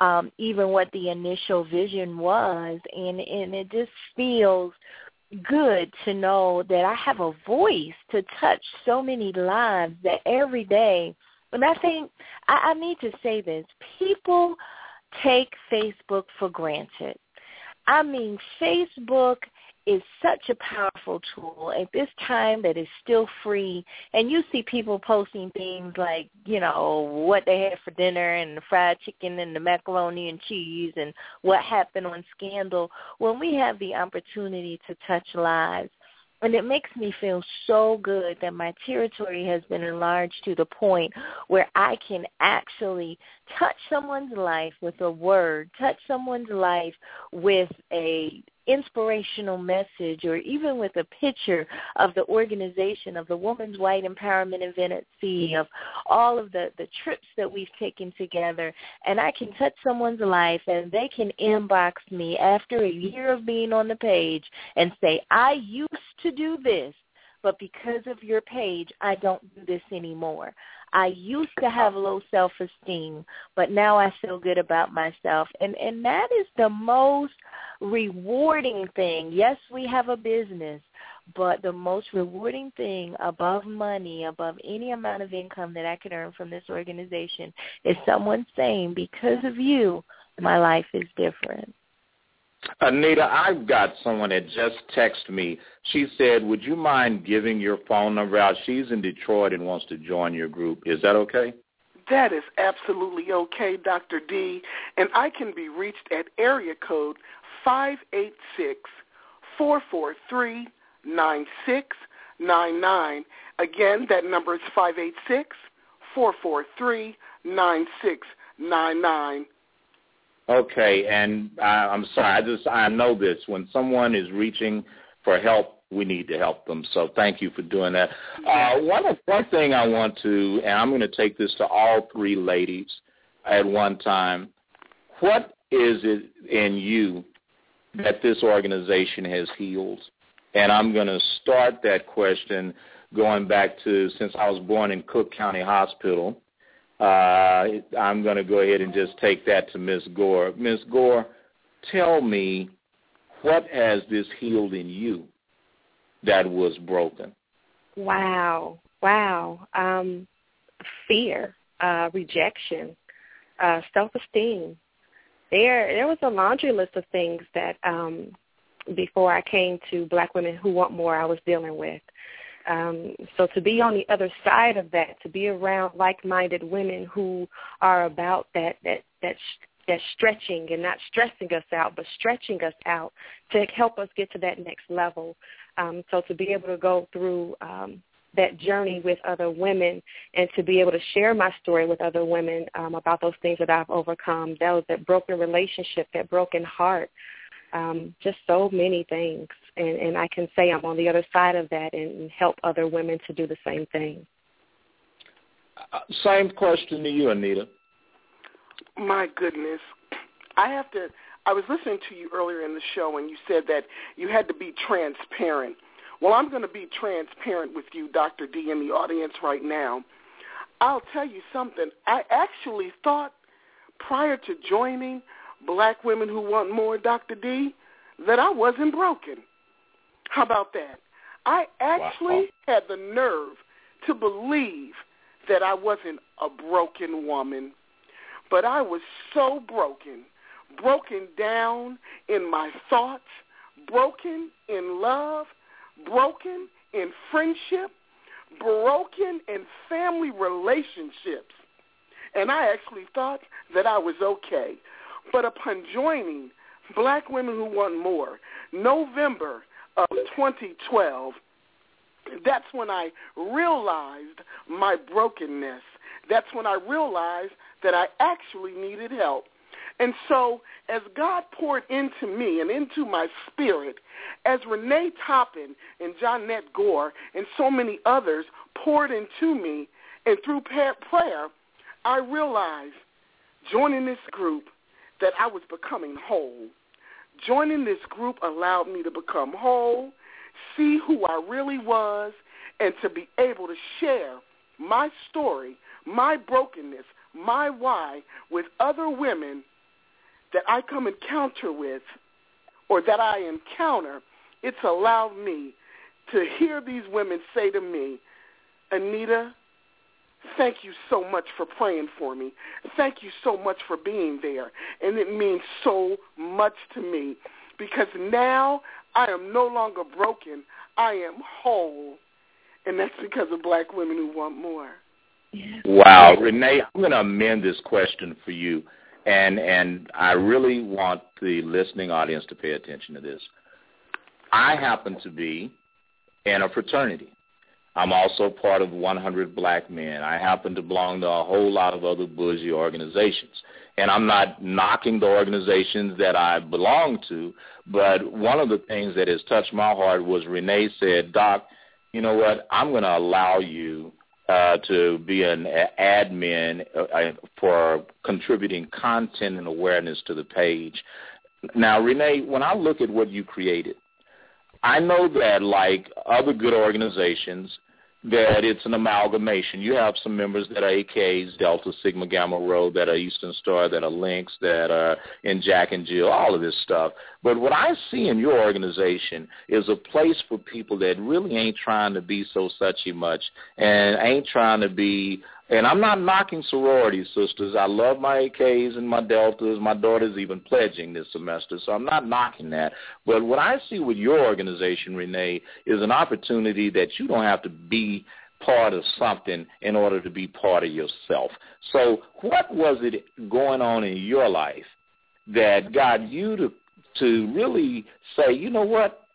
um, even what the initial vision was, and and it just feels good to know that I have a voice to touch so many lives that every day. And I think I, I need to say this: people take Facebook for granted. I mean, Facebook is such a powerful tool at this time that is still free. And you see people posting things like you know what they had for dinner and the fried chicken and the macaroni and cheese and what happened on scandal. When we have the opportunity to touch lives. And it makes me feel so good that my territory has been enlarged to the point where I can actually touch someone's life with a word, touch someone's life with a inspirational message or even with a picture of the organization of the Women's White Empowerment Event at Sea, of all of the, the trips that we've taken together, and I can touch someone's life and they can inbox me after a year of being on the page and say, I used to do this, but because of your page, I don't do this anymore. I used to have low self-esteem, but now I feel good about myself. And and that is the most rewarding thing. Yes, we have a business, but the most rewarding thing above money, above any amount of income that I can earn from this organization is someone saying, because of you, my life is different. Anita, I've got someone that just texted me. She said, would you mind giving your phone number out? She's in Detroit and wants to join your group. Is that okay? That is absolutely okay, Dr. D. And I can be reached at area code five eight six four four three nine six nine nine. Again, that number is five eight six four four three nine six nine nine. Okay, and I, I'm sorry. I just I know this. When someone is reaching for help, we need to help them. So thank you for doing that. Uh, one one thing I want to, and I'm going to take this to all three ladies at one time. What is it in you that this organization has healed? And I'm going to start that question going back to since I was born in Cook County Hospital uh, I'm going to go ahead and just take that to Ms. Gore. Ms. Gore, tell me what has this healed in you that was broken? Wow, wow. Um, fear, uh, rejection, uh, self-esteem. There, there was a laundry list of things that um, before I came to Black Women Who Want More, I was dealing with. Um, so to be on the other side of that, to be around like-minded women who are about that that that that stretching and not stressing us out, but stretching us out to help us get to that next level. Um, so to be able to go through um, that journey with other women and to be able to share my story with other women um, about those things that I've overcome, those that broken relationship, that broken heart, um, just so many things and, and I can say I'm on the other side of that and help other women to do the same thing. Uh, same question to you, Anita. My goodness. I have to I was listening to you earlier in the show and you said that you had to be transparent. Well, I'm going to be transparent with you, Dr. D, in the audience right now. I'll tell you something. I actually thought prior to joining Black Women Who Want More, Dr. D, that I wasn't broken. How about that? I actually wow. had the nerve to believe that I wasn't a broken woman, but I was so broken, broken down in my thoughts, broken in love, broken in friendship, broken in family relationships. And I actually thought that I was okay. But upon joining Black Women Who Want More, November of 2012, that's when I realized my brokenness. That's when I realized that I actually needed help. And so as God poured into me and into my spirit, as Renee Toppin and Johnette Gore and so many others poured into me and through prayer, I realized joining this group that I was becoming whole. Joining this group allowed me to become whole, see who I really was, and to be able to share my story, my brokenness, my why with other women that I come encounter with or that I encounter. It's allowed me to hear these women say to me, Anita, Thank you so much for praying for me. Thank you so much for being there. And it means so much to me because now I am no longer broken. I am whole. And that's because of black women who want more. Wow, Renee, I'm going to amend this question for you. And and I really want the listening audience to pay attention to this. I happen to be in a fraternity. I'm also part of 100 Black Men. I happen to belong to a whole lot of other bougie organizations. And I'm not knocking the organizations that I belong to, but one of the things that has touched my heart was Renee said, Doc, you know what, I'm going to allow you uh, to be an admin uh, for contributing content and awareness to the page. Now, Renee, when I look at what you created, I know that like other good organizations, that it's an amalgamation. You have some members that are AKs, Delta Sigma Gamma Rho, that are Eastern Star, that are Links, that are in Jack and Jill, all of this stuff. But what I see in your organization is a place for people that really ain't trying to be so suchy much and ain't trying to be and I'm not knocking sorority sisters. I love my AKs and my Deltas. My daughter's even pledging this semester, so I'm not knocking that. But what I see with your organization, Renee, is an opportunity that you don't have to be part of something in order to be part of yourself. So what was it going on in your life that got you to to really say, you know what,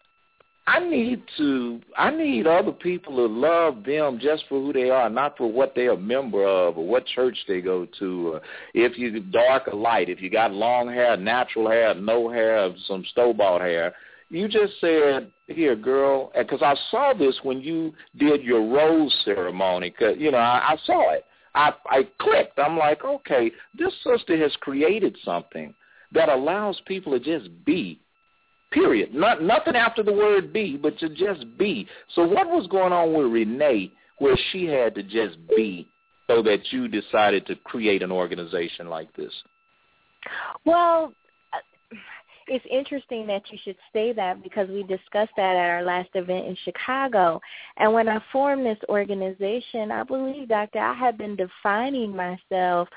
I need to I need other people to love them just for who they are, not for what they're a member of or what church they go to. Or if you dark or light, if you got long hair, natural hair, no hair, some store-bought hair. You just said, "Here, girl," because I saw this when you did your rose ceremony. Cause you know I, I saw it. I I clicked. I'm like, okay, this sister has created something that allows people to just be Period. Not nothing after the word be, but to just be. So what was going on with Renee where she had to just be so that you decided to create an organization like this? Well, it's interesting that you should say that because we discussed that at our last event in Chicago. And when I formed this organization, I believe, Doctor, I had been defining myself,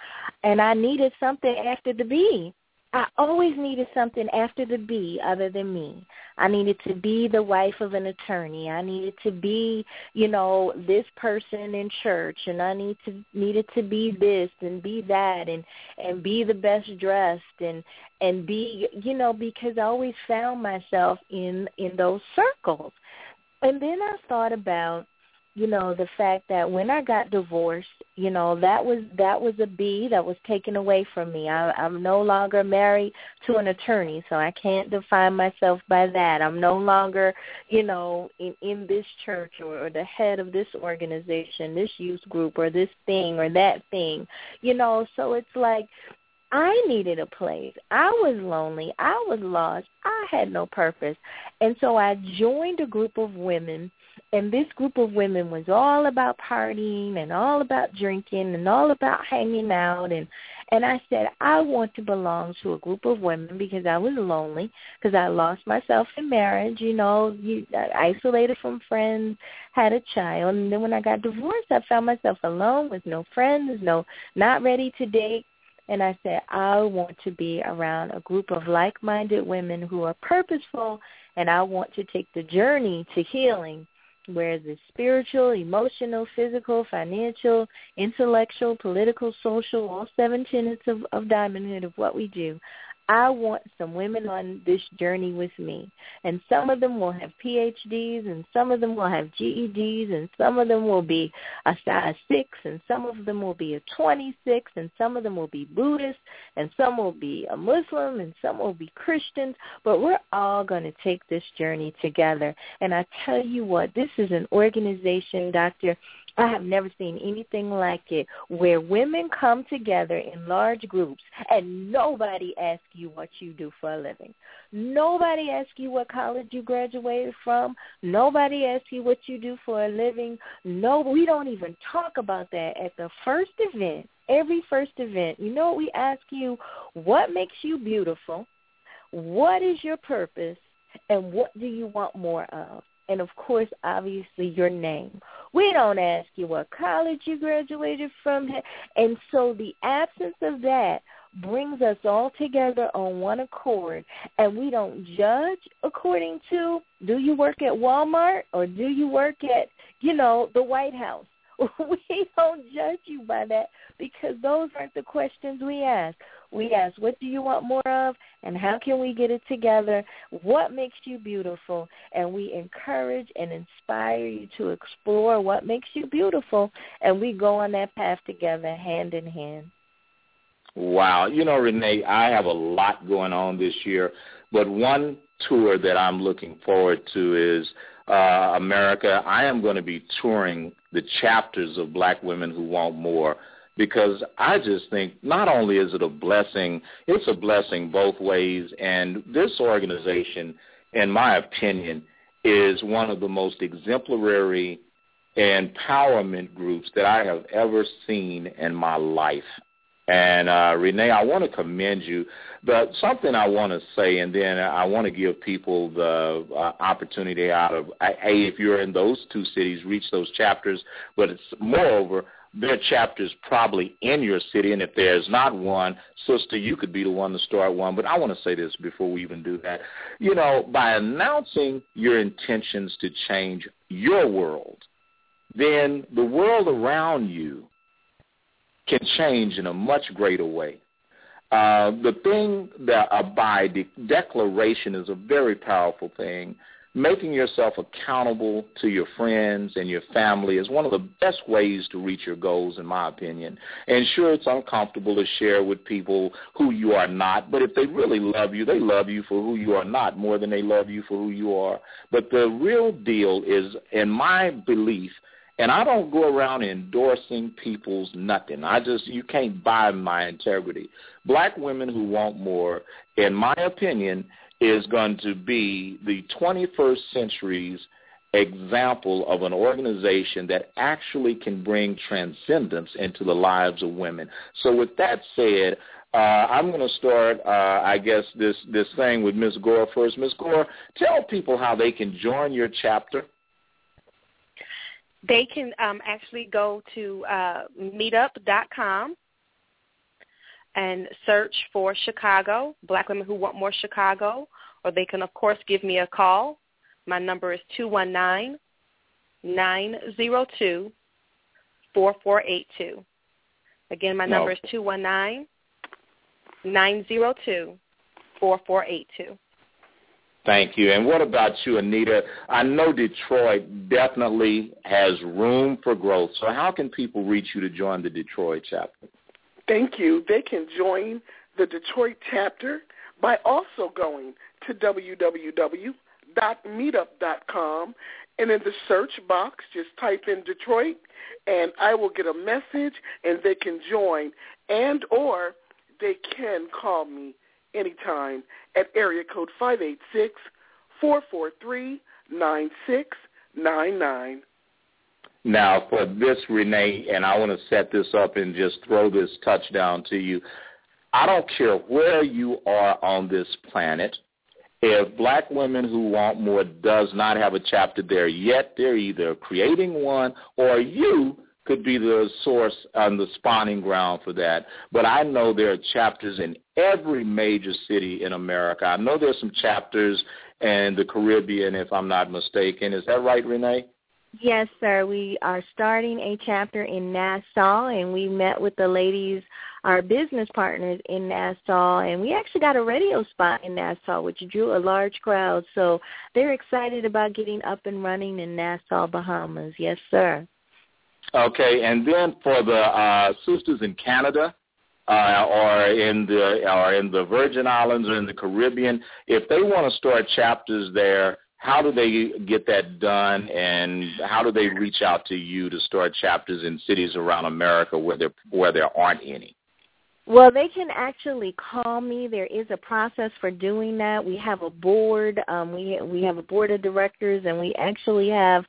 and I needed something after the B. I always needed something after the B other than me. I needed to be the wife of an attorney. I needed to be, you know, this person in church and I need to needed to be this and be that and and be the best dressed and and be, you know, because I always found myself in in those circles. And then I thought about you know the fact that when I got divorced, you know that was that was a B that was taken away from me. I, I'm no longer married to an attorney, so I can't define myself by that. I'm no longer, you know, in in this church or, or the head of this organization, this youth group, or this thing or that thing, you know. So it's like I needed a place. I was lonely. I was lost. I had no purpose. And so I joined a group of women and this group of women was all about partying and all about drinking and all about hanging out. And and I said I want to belong to a group of women because I was lonely because I lost myself in marriage, you know, you isolated from friends, had a child, and then when I got divorced, I found myself alone with no friends, no not ready to date. And I said, I want to be around a group of like-minded women who are purposeful, and I want to take the journey to healing where the spiritual, emotional, physical, financial, intellectual, political, social, all seven tenets of, of diamondhood of what we do I want some women on this journey with me. And some of them will have PhDs and some of them will have GEDs and some of them will be a size 6 and some of them will be a 26 and some of them will be Buddhist and some will be a Muslim and some will be Christians. But we're all going to take this journey together. And I tell you what, this is an organization, Doctor, I have never seen anything like it where women come together in large groups and nobody asks you what you do for a living. Nobody asks you what college you graduated from. Nobody asks you what you do for a living. No, we don't even talk about that at the first event. Every first event, you know, we ask you what makes you beautiful, what is your purpose, and what do you want more of? and of course, obviously, your name. We don't ask you what college you graduated from. And so the absence of that brings us all together on one accord. And we don't judge according to do you work at Walmart or do you work at, you know, the White House? we don't judge you by that because those aren't the questions we ask. We ask, what do you want more of and how can we get it together? What makes you beautiful? And we encourage and inspire you to explore what makes you beautiful and we go on that path together hand in hand. Wow. You know, Renee, I have a lot going on this year, but one tour that I'm looking forward to is uh, America. I am going to be touring the chapters of Black Women Who Want More because I just think not only is it a blessing, it's a blessing both ways. And this organization, in my opinion, is one of the most exemplary empowerment groups that I have ever seen in my life. And uh, Renee, I want to commend you. But something I want to say, and then I want to give people the uh, opportunity out of a if you're in those two cities, reach those chapters. But it's moreover there are chapters probably in your city, and if there's not one, sister, you could be the one to start one. But I want to say this before we even do that. You know, by announcing your intentions to change your world, then the world around you can change in a much greater way. Uh, the thing that uh, by de- declaration is a very powerful thing making yourself accountable to your friends and your family is one of the best ways to reach your goals, in my opinion. And sure, it's uncomfortable to share with people who you are not, but if they really love you, they love you for who you are not more than they love you for who you are. But the real deal is, in my belief, and I don't go around endorsing people's nothing. I just you can't buy my integrity. Black women who want more, in my opinion, is going to be the 21st century's example of an organization that actually can bring transcendence into the lives of women. So with that said, uh, I'm going to start, uh, I guess, this, this thing with Ms. Gore first. Ms. Gore, tell people how they can join your chapter. They can um, actually go to uh, meetup.com and search for Chicago, Black Women Who Want More Chicago, or they can, of course, give me a call. My number is 219 902 4482. Again, my number is 219 902 4482. Thank you. And what about you, Anita? I know Detroit definitely has room for growth. So how can people reach you to join the Detroit chapter? Thank you. They can join the Detroit chapter by also going to www.meetup.com and in the search box just type in Detroit and I will get a message and they can join and or they can call me anytime at area code five eight six four four three nine six nine nine. Now, for this, Renee, and I want to set this up and just throw this touchdown to you. I don't care where you are on this planet. If Black Women Who Want More does not have a chapter there yet, they're either creating one or you could be the source and the spawning ground for that. But I know there are chapters in every major city in America. I know there's some chapters in the Caribbean, if I'm not mistaken. Is that right, Renee? Yes, sir. We are starting a chapter in Nassau, and we met with the ladies, our business partners in Nassau, and we actually got a radio spot in Nassau, which drew a large crowd. So they're excited about getting up and running in Nassau, Bahamas. Yes, sir. Okay, and then for the uh, sisters in Canada, uh, or in the or in the Virgin Islands or in the Caribbean, if they want to start chapters there, how do they get that done and how do they reach out to you to start chapters in cities around America where there where there aren't any? Well, they can actually call me. There is a process for doing that. We have a board. Um, we we have a board of directors, and we actually have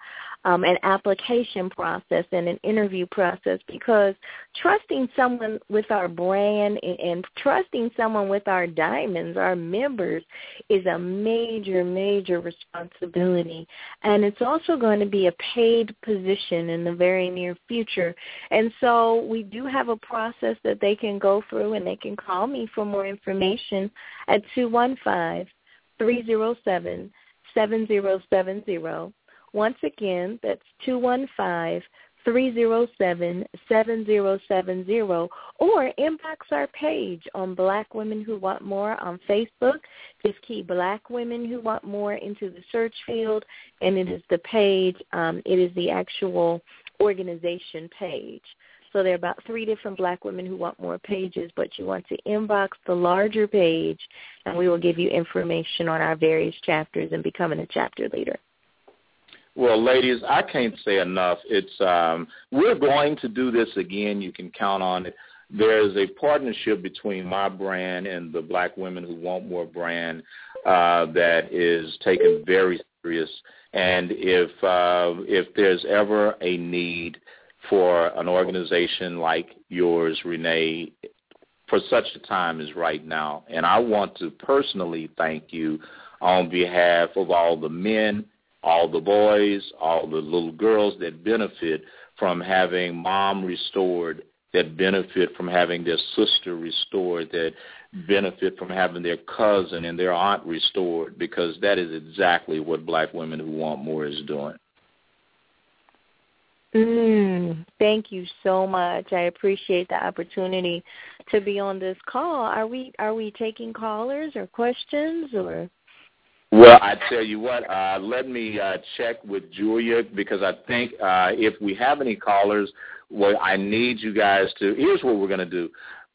um, an application process and an interview process because trusting someone with our brand and, and trusting someone with our diamonds, our members, is a major, major responsibility. And it's also going to be a paid position in the very near future. And so we do have a process that they can go through and they can call me for more information at 215 307 7070 once again, that's 215 307 7070 or inbox our page on Black Women Who Want More on Facebook. Just key Black Women Who Want More into the search field, and it is the page, um, it is the actual organization page. So there are about three different black women who want more pages, but you want to inbox the larger page, and we will give you information on our various chapters and becoming a chapter leader. Well, ladies, I can't say enough. It's um, we're going to do this again. You can count on it. There's a partnership between my brand and the Black Women Who Want More brand uh, that is taken very serious. And if uh, if there's ever a need for an organization like yours, Renee, for such a time as right now, and I want to personally thank you on behalf of all the men all the boys, all the little girls that benefit from having mom restored, that benefit from having their sister restored, that benefit from having their cousin and their aunt restored, because that is exactly what black women who want more is doing. Mm, thank you so much. I appreciate the opportunity to be on this call. Are we are we taking callers or questions or well, I tell you what, uh, let me uh, check with Julia because I think uh, if we have any callers, well, I need you guys to. Here's what we're going to do.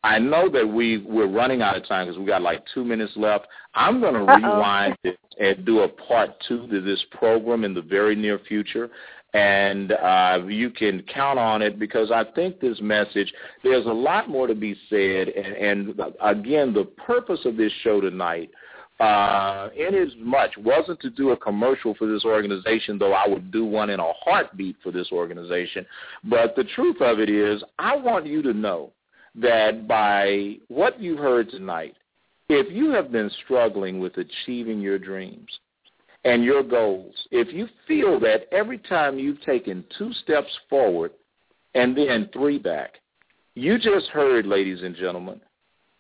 I know that we we're running out of time because we got like two minutes left. I'm going to rewind and do a part two to this program in the very near future, and uh, you can count on it because I think this message. There's a lot more to be said, and, and again, the purpose of this show tonight uh, in as much wasn't to do a commercial for this organization, though I would do one in a heartbeat for this organization. But the truth of it is, I want you to know that by what you heard tonight, if you have been struggling with achieving your dreams and your goals, if you feel that every time you've taken two steps forward and then three back, you just heard, ladies and gentlemen,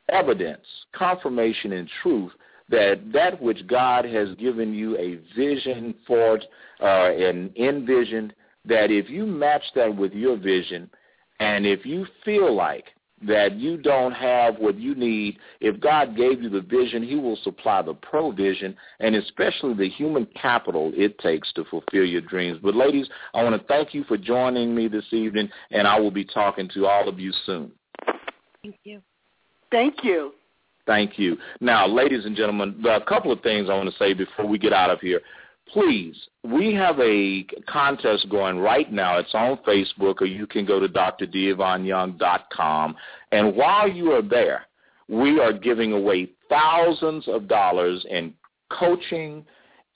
evidence, confirmation, and truth that that which God has given you a vision for uh, and envisioned, that if you match that with your vision, and if you feel like that you don't have what you need, if God gave you the vision, he will supply the provision and especially the human capital it takes to fulfill your dreams. But ladies, I want to thank you for joining me this evening, and I will be talking to all of you soon. Thank you. Thank you. Thank you. Now, ladies and gentlemen, a couple of things I want to say before we get out of here. Please, we have a contest going right now. It's on Facebook, or you can go to drdivanyoung.com. And while you are there, we are giving away thousands of dollars in coaching,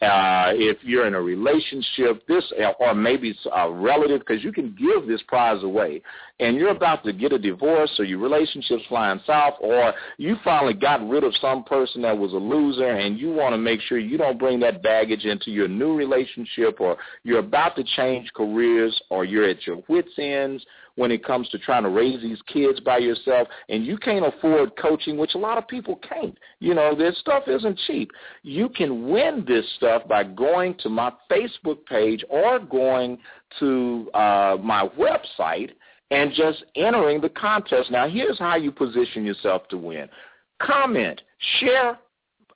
uh, if you're in a relationship, this or maybe a relative, because you can give this prize away, and you're about to get a divorce, or your relationship's flying south, or you finally got rid of some person that was a loser, and you want to make sure you don't bring that baggage into your new relationship, or you're about to change careers, or you're at your wits' ends when it comes to trying to raise these kids by yourself and you can't afford coaching, which a lot of people can't. You know, this stuff isn't cheap. You can win this stuff by going to my Facebook page or going to uh, my website and just entering the contest. Now, here's how you position yourself to win. Comment, share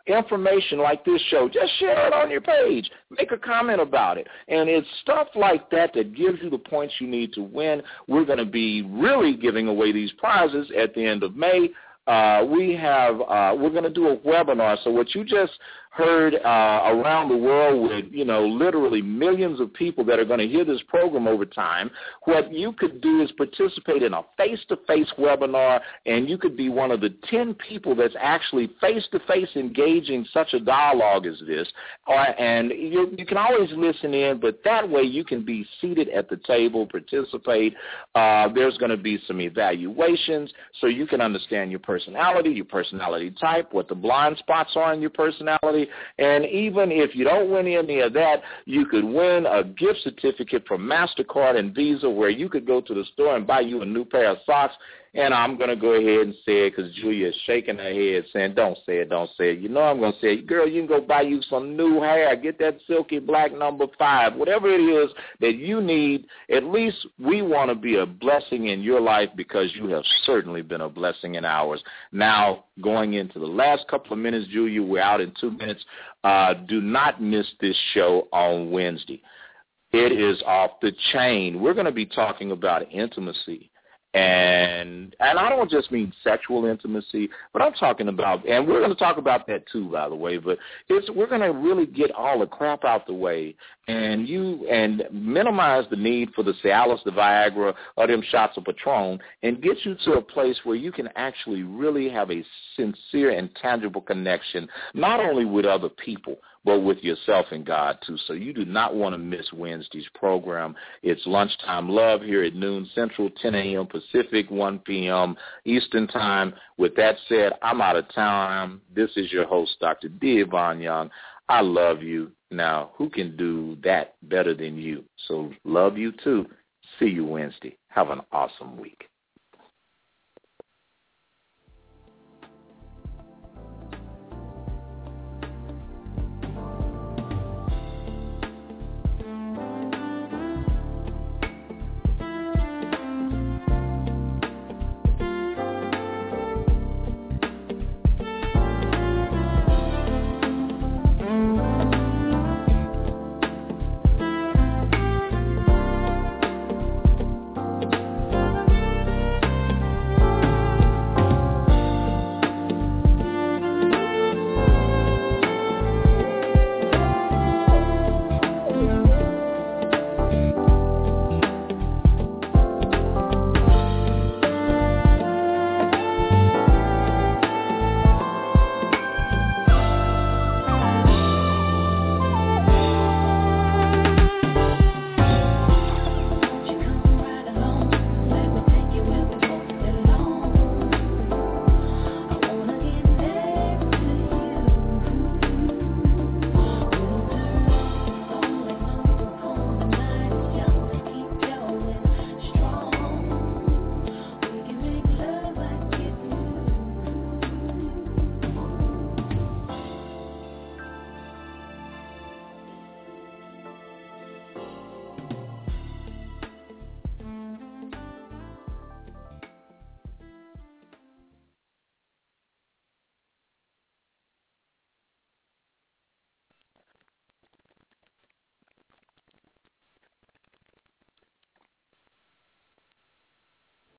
information like this show, just share it on your page. Make a comment about it. And it's stuff like that that gives you the points you need to win. We're going to be really giving away these prizes at the end of May. Uh, we have uh, we're going to do a webinar. So what you just heard uh, around the world with, you know, literally millions of people that are going to hear this program over time, what you could do is participate in a face-to-face webinar, and you could be one of the 10 people that's actually face-to-face engaging such a dialogue as this. Or, and you, you can always listen in, but that way you can be seated at the table, participate. Uh, there's going to be some evaluations so you can understand your personality, your personality type, what the blind spots are in your personality, and even if you don't win any of that, you could win a gift certificate from MasterCard and Visa where you could go to the store and buy you a new pair of socks and I'm going to go ahead and say it because Julia is shaking her head saying, don't say it, don't say it. You know I'm going to say it. Girl, you can go buy you some new hair. Get that silky black number five. Whatever it is that you need, at least we want to be a blessing in your life because you have certainly been a blessing in ours. Now, going into the last couple of minutes, Julia, we're out in two minutes. Uh, do not miss this show on Wednesday. It is off the chain. We're going to be talking about intimacy and and I don't just mean sexual intimacy, but I'm talking about, and we're going to talk about that too, by the way. But it's we're going to really get all the crap out the way, and you and minimize the need for the Cialis, the Viagra, or them shots of Patron, and get you to a place where you can actually really have a sincere and tangible connection, not only with other people, but with yourself and God too. So you do not want to miss Wednesday's program. It's lunchtime love here at noon Central, 10 a.m. Pacific, 1 p.m. Eastern time. With that said, I'm out of time. This is your host, Dr. D. Ivan Young. I love you. Now, who can do that better than you? So love you too. See you Wednesday. Have an awesome week.